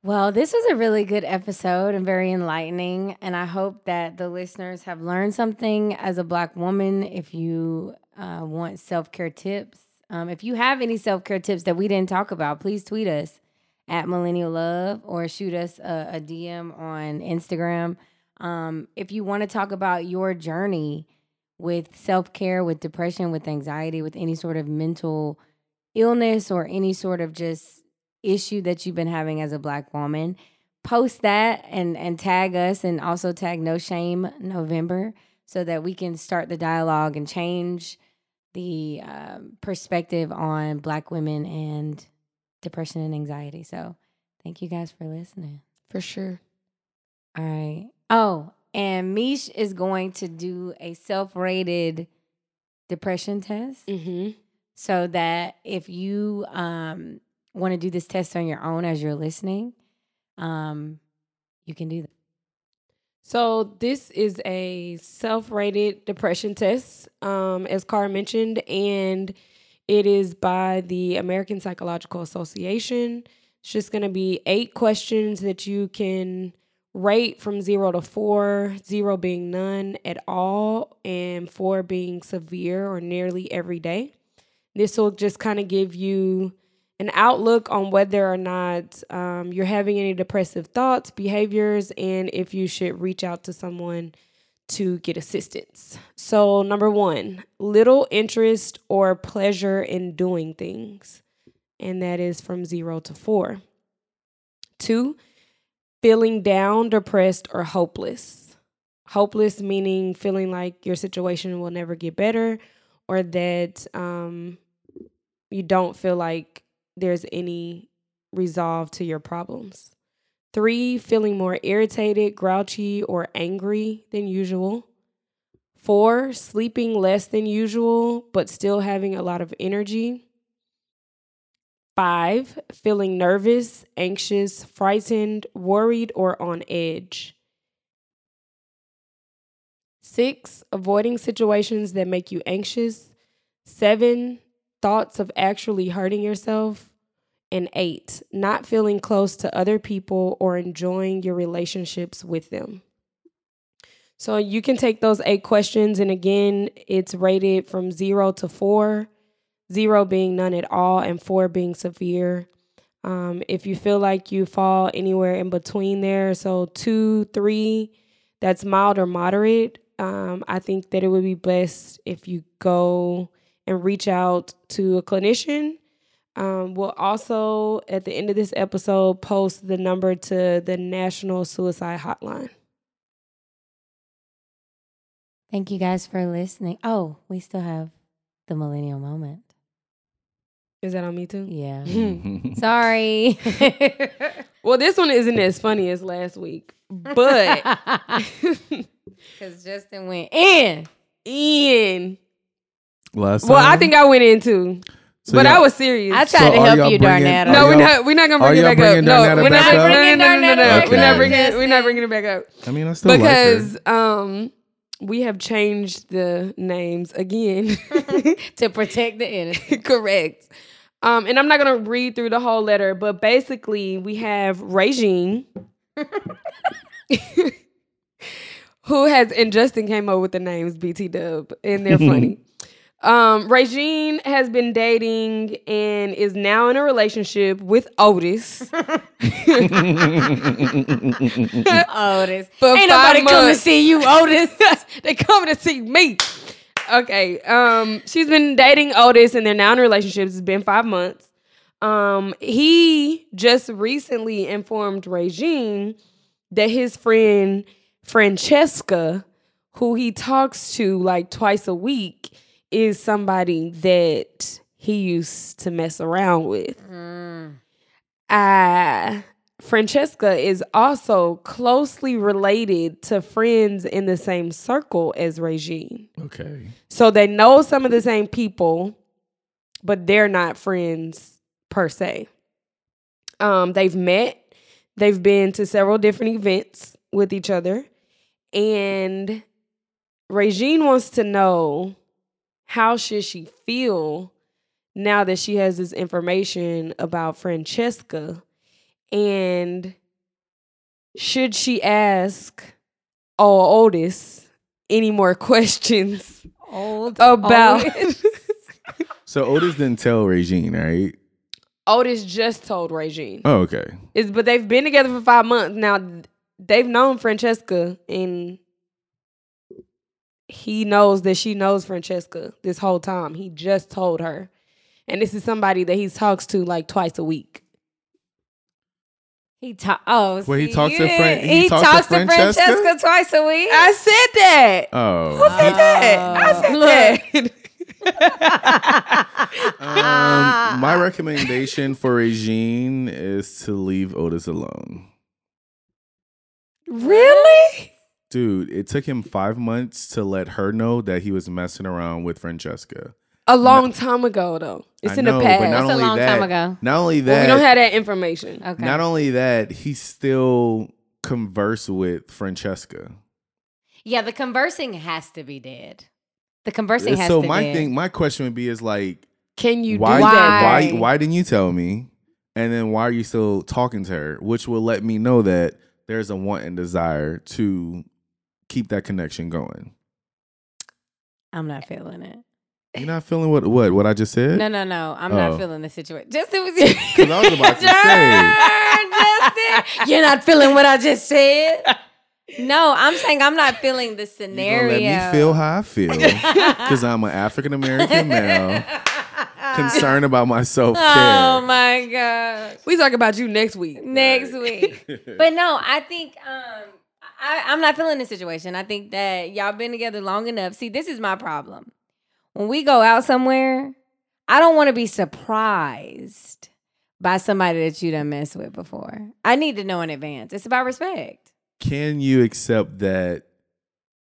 Well, this was a really good episode and very enlightening. And I hope that the listeners have learned something as a Black woman. If you uh, want self care tips, um, if you have any self care tips that we didn't talk about, please tweet us at Millennial Love or shoot us a, a DM on Instagram. Um, if you want to talk about your journey with self care, with depression, with anxiety, with any sort of mental illness or any sort of just issue that you've been having as a black woman post that and and tag us and also tag no shame november so that we can start the dialogue and change the um, perspective on black women and depression and anxiety. So thank you guys for listening. For sure. all right. Oh and Miché is going to do a self-rated depression test Mm-hmm. so that if you um, want to do this test on your own as you're listening, um, you can do that. So this is a self-rated depression test, um, as Cara mentioned, and it is by the American Psychological Association. It's just going to be eight questions that you can rate from zero to four, zero being none at all, and four being severe or nearly every day. This will just kind of give you an outlook on whether or not um, you're having any depressive thoughts, behaviors, and if you should reach out to someone to get assistance. So, number one, little interest or pleasure in doing things, and that is from zero to four. Two, feeling down, depressed, or hopeless. Hopeless meaning feeling like your situation will never get better or that um, you don't feel like there's any resolve to your problems. Three, feeling more irritated, grouchy, or angry than usual. Four, sleeping less than usual, but still having a lot of energy. Five, feeling nervous, anxious, frightened, worried, or on edge. Six, avoiding situations that make you anxious. Seven, thoughts of actually hurting yourself. And eight, not feeling close to other people or enjoying your relationships with them. So you can take those eight questions, and again, it's rated from zero to four, zero being none at all, and four being severe. Um, if you feel like you fall anywhere in between there, so two, three, that's mild or moderate, um, I think that it would be best if you go and reach out to a clinician. Um, we'll also, at the end of this episode, post the number to the National Suicide Hotline. Thank you guys for listening. Oh, we still have the millennial moment. Is that on me too? Yeah. [laughs] Sorry. [laughs] Well, this one isn't as funny as last week, but because [laughs] Justin went in. Ian. Last Well, I think I went in too. So but I was serious. I So tried to help y'all Darnetta. no, we're not. We're not gonna bring it y'all back up. No, we're not back bringing. up? No, no, no, no, no. We're not bringing. Just We're not bringing it back up I mean, I still because like her. um we have changed the names again. to protect the innocent. Correct. Um, and I'm not gonna read through the whole letter, but basically we have Regine, [laughs] who has and Justin came up with the names BT Dub, and they're funny. [laughs] Um, Regine has been dating and is now in a relationship with Otis. [laughs] Otis. Ain't nobody come to see you, Otis. they coming to see me. Okay. Um, she's been dating Otis, and they're now in relationships. It's been five months. Um, he just recently informed Regine that his friend Francesca, who he talks to like twice a week, is somebody that he used to mess around with. Uh, Francesca is also closely related to friends in the same circle as Regine. okay. So they know some of the same people, but they're not friends per se. Um, they've met, they've been to several different events with each other, and Regine wants to know how should she feel now that she has this information about Francesca, and should she ask oh Otis any more [laughs] questions? Old about Otis. [laughs] So Otis didn't tell Regine, right? Otis just told Regine. Oh, okay. Is but they've been together for five months now. They've known Francesca, and he knows that she knows Francesca this whole time. He just told her, and this is somebody that he talks to like twice a week. He talk. Oh, Wait, he talks to Fran- he He, talks talks to Francesca? Francesca twice a week. I said that. Oh. Who said that? I said Look. that. [laughs] Um, my recommendation for Regine is to leave Otis alone. really? Dude, it took him five months to let her know that he was messing around with Francesca. A long time ago, though. It's I in know, the but past. not That's a only long that, time ago. Not only Well, that, we don't have that information. Okay. not only that, he still converse with Francesca. yeah, the conversing has to be dead. The conversing has so to my dead. thing, my question would be is like, Can you why, do that? why, Why? why didn't you tell me? And then why are you still talking to her? Which will let me know that there's a want and desire to keep that connection going. I'm not feeling it. You're not feeling what what what I just said? No, no, no. I'm Oh. not feeling the situation. Just it was you. [laughs] 'Cause I was about to say. [laughs] Justin, you're not feeling what I just said. No, I'm saying I'm not feeling the scenario. gonna let me feel how I feel because I'm an African American male [laughs] concerned about my self care. Oh my god. We talk about you next week. Next week. But no, I think um I, I'm not feeling the situation. I think that y'all been together long enough. See, this is my problem. When we go out somewhere, I don't want to be surprised by somebody that you done messed with before. I need to know in advance. It's about respect. Can you accept that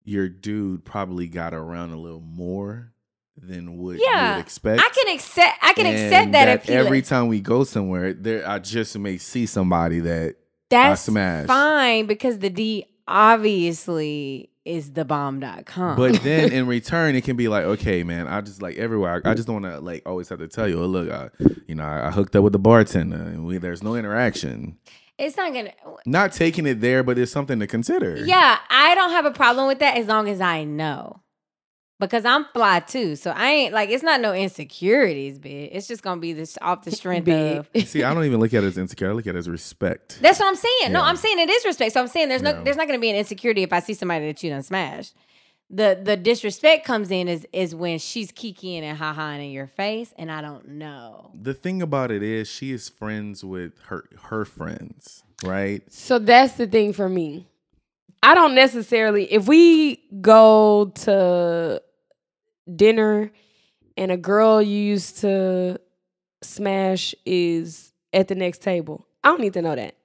your dude probably got around a little more than what you Yeah, would expect? I can accept I can accept And that, if every time we go somewhere, there I just may see somebody that that's smash. fine because the D obviously is the bomb.com. But [laughs] then in return, it can be like, okay, man, I just like everywhere. I, I just don't want to like always have to tell you, oh, look, I, you know, I, I hooked up with the bartender, and we there's no interaction. it's not gonna Not taking it there, but it's something to consider. Yeah, I don't have a problem with that as long as I know. Because I'm fly too. So I ain't like it's not no insecurities, bitch. It's just gonna be this off the strength of [laughs] See, I don't even look at it as insecure. I look at it as respect. That's what I'm saying. No, I'm saying it is respect. So I'm saying there's no Yeah. there's not gonna be an insecurity if I see somebody that you done smashed. The the disrespect comes in is is when she's kikiing and ha haing in your face and I don't know. The thing about it is, she is friends with her her friends, right? So that's the thing for me. I don't necessarily if we go to dinner and a girl you used to smash is at the next table. I don't need to know that.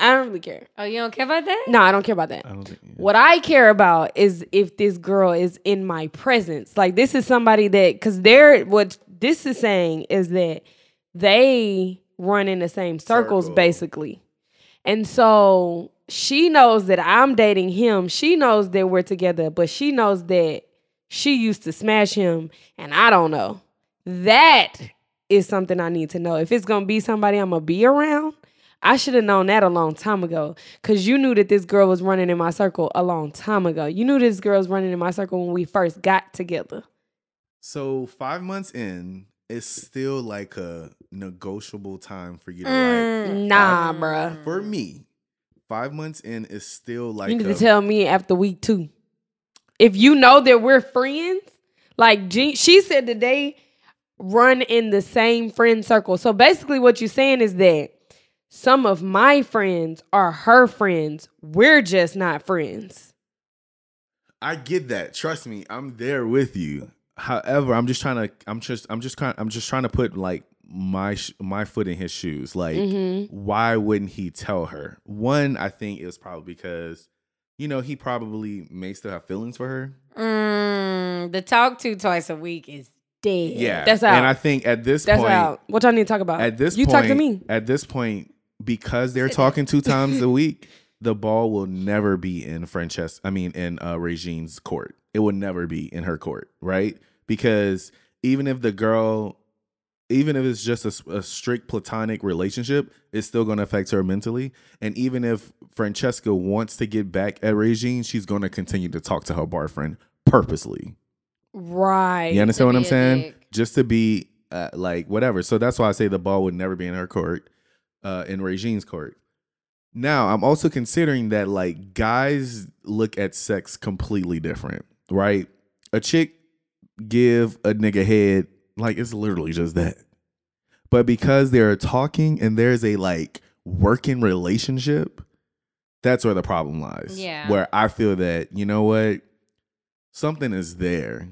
I don't really care. Oh, you don't care about that? No, I don't care about that. I don't think. What I care about is if this girl is in my presence. Like this is somebody that because they're what this is saying is that they run in the same circles, Circle. basically. And so she knows that I'm dating him. She knows that we're together, but she knows that she used to smash him, and I don't know. That is something I need to know. If it's gonna be somebody I'm gonna be around, I should have known that a long time ago. Cause you knew that this girl was running in my circle a long time ago. You knew this girl was running in my circle when we first got together. So five months in, it's still like a negotiable time for you to Mm. Nah, Five- bruh. For me, five months in is still like. you need a- to tell me after week two. If you know that we're friends, like Jean, she said that they run in the same friend circle. So basically, what you're saying is that some of my friends are her friends. We're just not friends. I get that. Trust me, I'm there with you. However, I'm just trying to. I'm just. I'm just. I'm just trying to put like my sh- my foot in his shoes. Like, Mhm. why wouldn't he tell her? One, I think is probably because, you know, he probably may still have feelings for her. Mm, the talk to twice a week is dead. Yeah, That's out. And I think at this That's point, out. What y'all need to talk about? at this point you point, talk to me. At this point, because they're [laughs] talking two times a week, the ball will never be in Francesca. I mean, in uh, Regine's court. It will never be in her court, right? Because even if the girl, even if it's just a strict platonic relationship, it's still going to affect her mentally. And even if Francesca wants to get back at Regine, she's going to continue to talk to her boyfriend purposely. Right. You understand what I'm saying? dick. Just to be uh, like whatever. So that's why I say the ball would never be in her court, uh, in Regine's court. Now I'm also considering that like guys look at sex completely different, right? A chick give a nigga head like it's literally just that. But because they're talking and there's a like working relationship, that's where the problem lies. Yeah. Where I feel that, you know what? Something is there.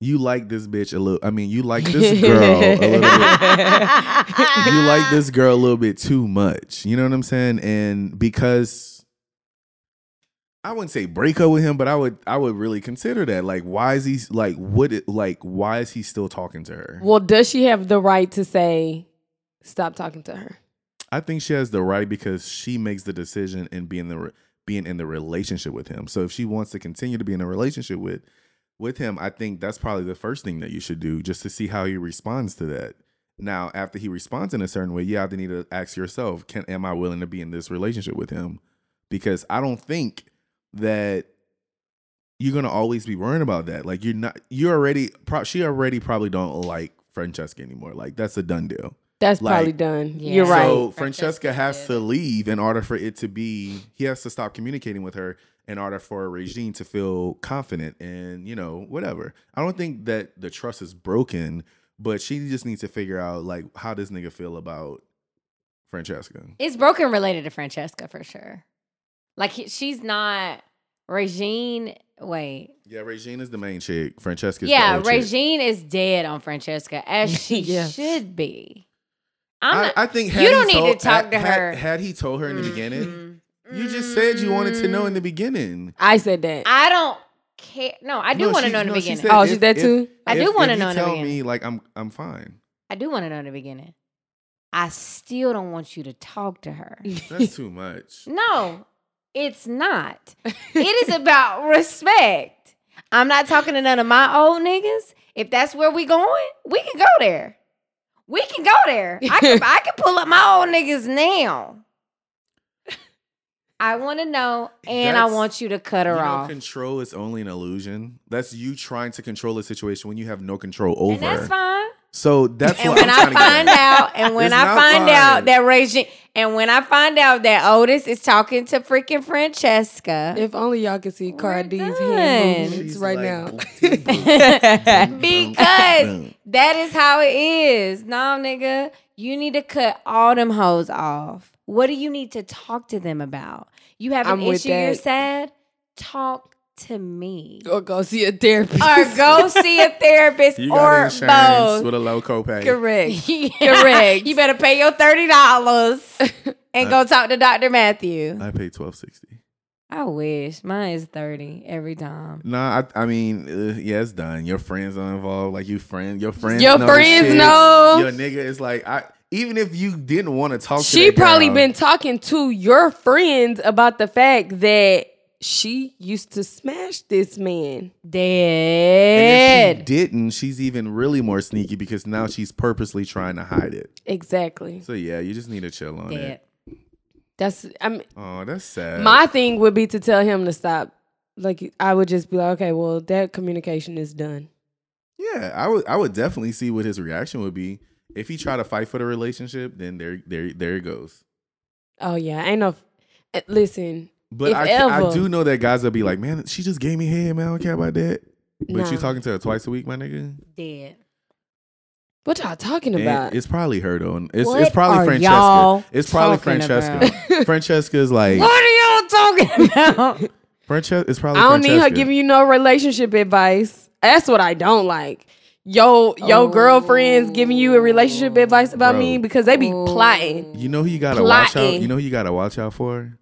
You like this bitch a little I mean, you like this [laughs] girl a little bit you like this girl a little bit too much. You know what I'm saying? And because I wouldn't say break up with him, but I would I would really consider that. Like, why is he like would it like why is he still talking to her? Well, does she have the right to say, stop talking to her? I think she has the right because she makes the decision in being the re- being in the relationship with him. So if she wants to continue to be in a relationship with with him, I think that's probably the first thing that you should do just to see how he responds to that. Now, after he responds in a certain way, you have to need to ask yourself, can am I willing to be in this relationship with him? Because I don't think that you're gonna always be worrying about that. Like you're not you already pro- she already probably don't like Francesca anymore. Like that's a done deal. That's Like- probably done. Yeah. You're right. So Francesca Francesca has did. to leave in order for it to be. He has to stop communicating with her in order for Regine to feel confident and you know whatever. I don't think that the trust is broken, but she just needs to figure out like how does nigga feel about Francesca. It's broken related to Francesca for sure. Like he- she's not Regine. Wait, Yeah, Regine is the main chick. Francesca's yeah, the old chick. Regine is dead on Francesca as [laughs] she Yeah. should be. I'm I, I think you had don't he need to told- talk had- to her. Had he told her in the beginning, Mm, you just said you wanted to know in the mm. beginning. I said that. I don't care. No, I do No, want to know in the no, she beginning. said Oh, if- she's that if- too? I do wanna know you in the tell beginning. me like I'm I'm fine. I do want to know in the beginning. I still don't want you to talk to her. That's too much. No, it's not. [laughs] It is about respect. I'm not talking to none of my old niggas. If that's where we going, we can go there. We can go there. I can, [laughs] I can pull up my old niggas now. I want to know, and I want you to cut her you know, off. control is only an illusion. That's you trying to control a situation when you have no control over. And that's fine. So that's And what when I'm I trying to find out, and when It's I find fine. out that Regine, and when I find out that Otis is talking to freaking Francesca, if only y'all could see We're Cara D's hand movements right like, now. [laughs] because that is how it is. Nah, nigga, you need to cut all them hoes off. What do you need to talk to them about? You have an I'm issue, you're sad? Talk to me. Or go see a therapist. or go see a therapist [laughs] You got or insurance both. with a low copay. Correct. [laughs] Yeah. Correct. You better pay your thirty dollars [laughs] and go talk to Dr. Matthew. I pay twelve sixty. I wish mine is thirty every time. Nah, I, I mean, uh, yeah, it's done. Your friends are involved. Like you friend, your friends, Your know friends shit. know. Your nigga is like, I even if you didn't want to talk, to She that probably girl- been talking to your friends about the fact that she used to smash this man. And Dead. if she didn't, she's even really more sneaky because now she's purposely trying to hide it. Exactly. So yeah, you just need to chill on Dead. it. That's I mean Oh, that's sad. my thing would be to tell him to stop. Like I would just be like, okay, well that communication is done. yeah, I would I would definitely see what his reaction would be if he tried to fight for the relationship. Then there there there it goes. Oh yeah, ain't no. uh, Listen, But If I, I do know that guys will be like, man, she just gave me head, man. I don't care about that. But Nah. you talking to her twice a week, my nigga? Dead. what y'all talking And about? it's probably her though. and It's What it's probably are Francesca. y'all It's probably talking Francesca. [laughs] Francesca's like What are y'all talking [laughs] about? Francesca. It's probably I don't need her giving you no relationship advice. That's what I don't like. Yo, yo, oh. girlfriends giving you a relationship advice about Bro. me because they be plotting. Oh. You know who you gotta watch out. Plotting. You know who you gotta watch out for?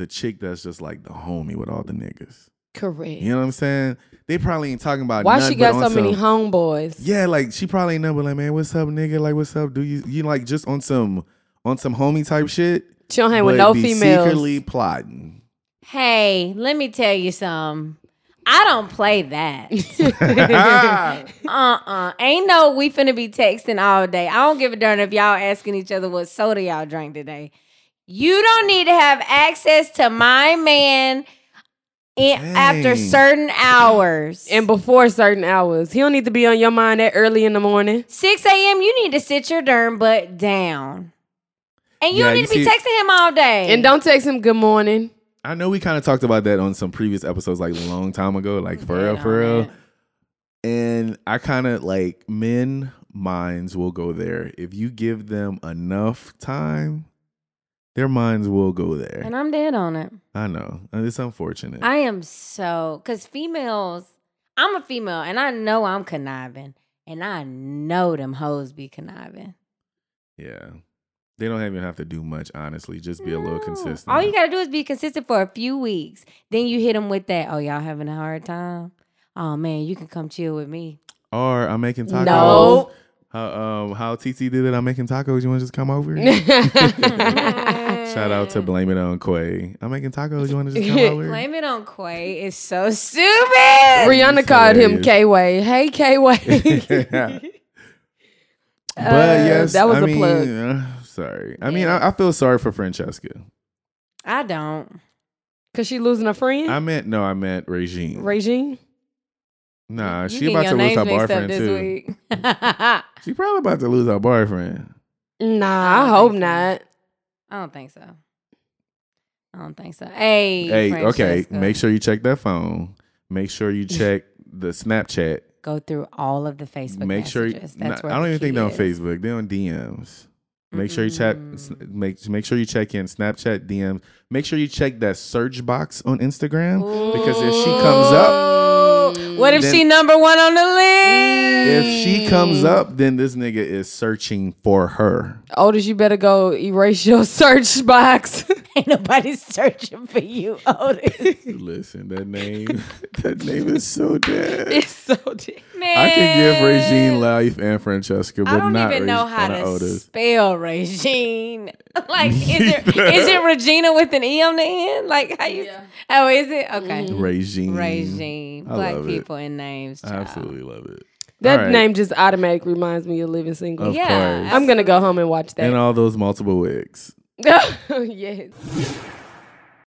The chick that's just like the homie with all the niggas. Correct. You know what I'm saying? They probably ain't talking about Why she got so on many some- homeboys? Yeah, like she probably ain't never like, man, what's up, nigga? Like, what's up? Do you you like just on some on some homie type shit? She don't hang with no be females. Secretly plotting. hey, let me tell you something. I don't play that. [laughs] [laughs] uh-uh. Ain't no we finna be texting all day. I don't give a darn if y'all asking each other what soda y'all drank today. You don't need to have access to my man in, after certain hours. and before certain hours, he don't need to be on your mind that early in the morning. 6 a.m., you need to sit your darn butt down. And you Yeah, don't need you to be see- texting him all day. And don't text him good morning. I know we kind of talked about that on some previous episodes, like a long time ago, like for real, for real. And I kind of like men minds will go there if you give them enough time. Their minds will go there. And I'm dead on it. I know and it's unfortunate. I am so because females, I'm a female and I know I'm conniving. And I know them hoes be conniving. yeah, they don't even have to do much. Honestly, just be a little consistent. All you gotta do is be consistent for a few weeks. Then you hit them with that. Oh, y'all having a hard time? Oh man, you can come chill with me. or I'm making tacos. No. How um how TT did it? I'm making tacos. You want to just come over? [laughs] Shout out to blame it on Kway. I'm making tacos. You want to just come [laughs] over? Blame it on Kway is so stupid. Rihanna called him hilarious. Kway. Hey Kway. [laughs] but Uh, yes, that was I a mean, plug. uh, sorry. I mean, Yeah. I, I feel sorry for Francesca. I don't. Cause she losing a friend. I meant no, I meant Regine. Regine. Nah, You she about to lose her names mixed up boyfriend too. [laughs] She probably about to lose her boyfriend. Nah, I I, hope so. not. I don't think so. I don't think so. Hey, Hey, okay. Make sure you check that phone. Make sure you [laughs] check the Snapchat. go through all of the Facebook. make sure you, messages. nah, That's I don't even think they're on. Facebook. They're on DMs. Make sure you check. Mm-hmm. Make make sure you check in Snapchat DMs. Make sure you check that search box on Instagram because if she comes up, What if Then- she number one on the list? if she comes up, then this nigga is searching for her. Otis, you better go erase your [laughs] search box. [laughs] Ain't [laughs] nobody searching for you, Otis. [laughs] Listen, that name, [laughs] that name is so dead. it's so dead. Man, I can give Regine life and Francesca, but I don't not even know how to Otis. spell Regine. Like, is it is it Regina with an e on the end? Like, how you? Oh, is it? Okay, mm-hmm. Regine. Regine. I Black love it. people and names. I absolutely love it. That All right. name just automatically reminds me of Living Single. Of Yeah. course. I'm gonna go home and watch that. And all those multiple wigs. [laughs] yes.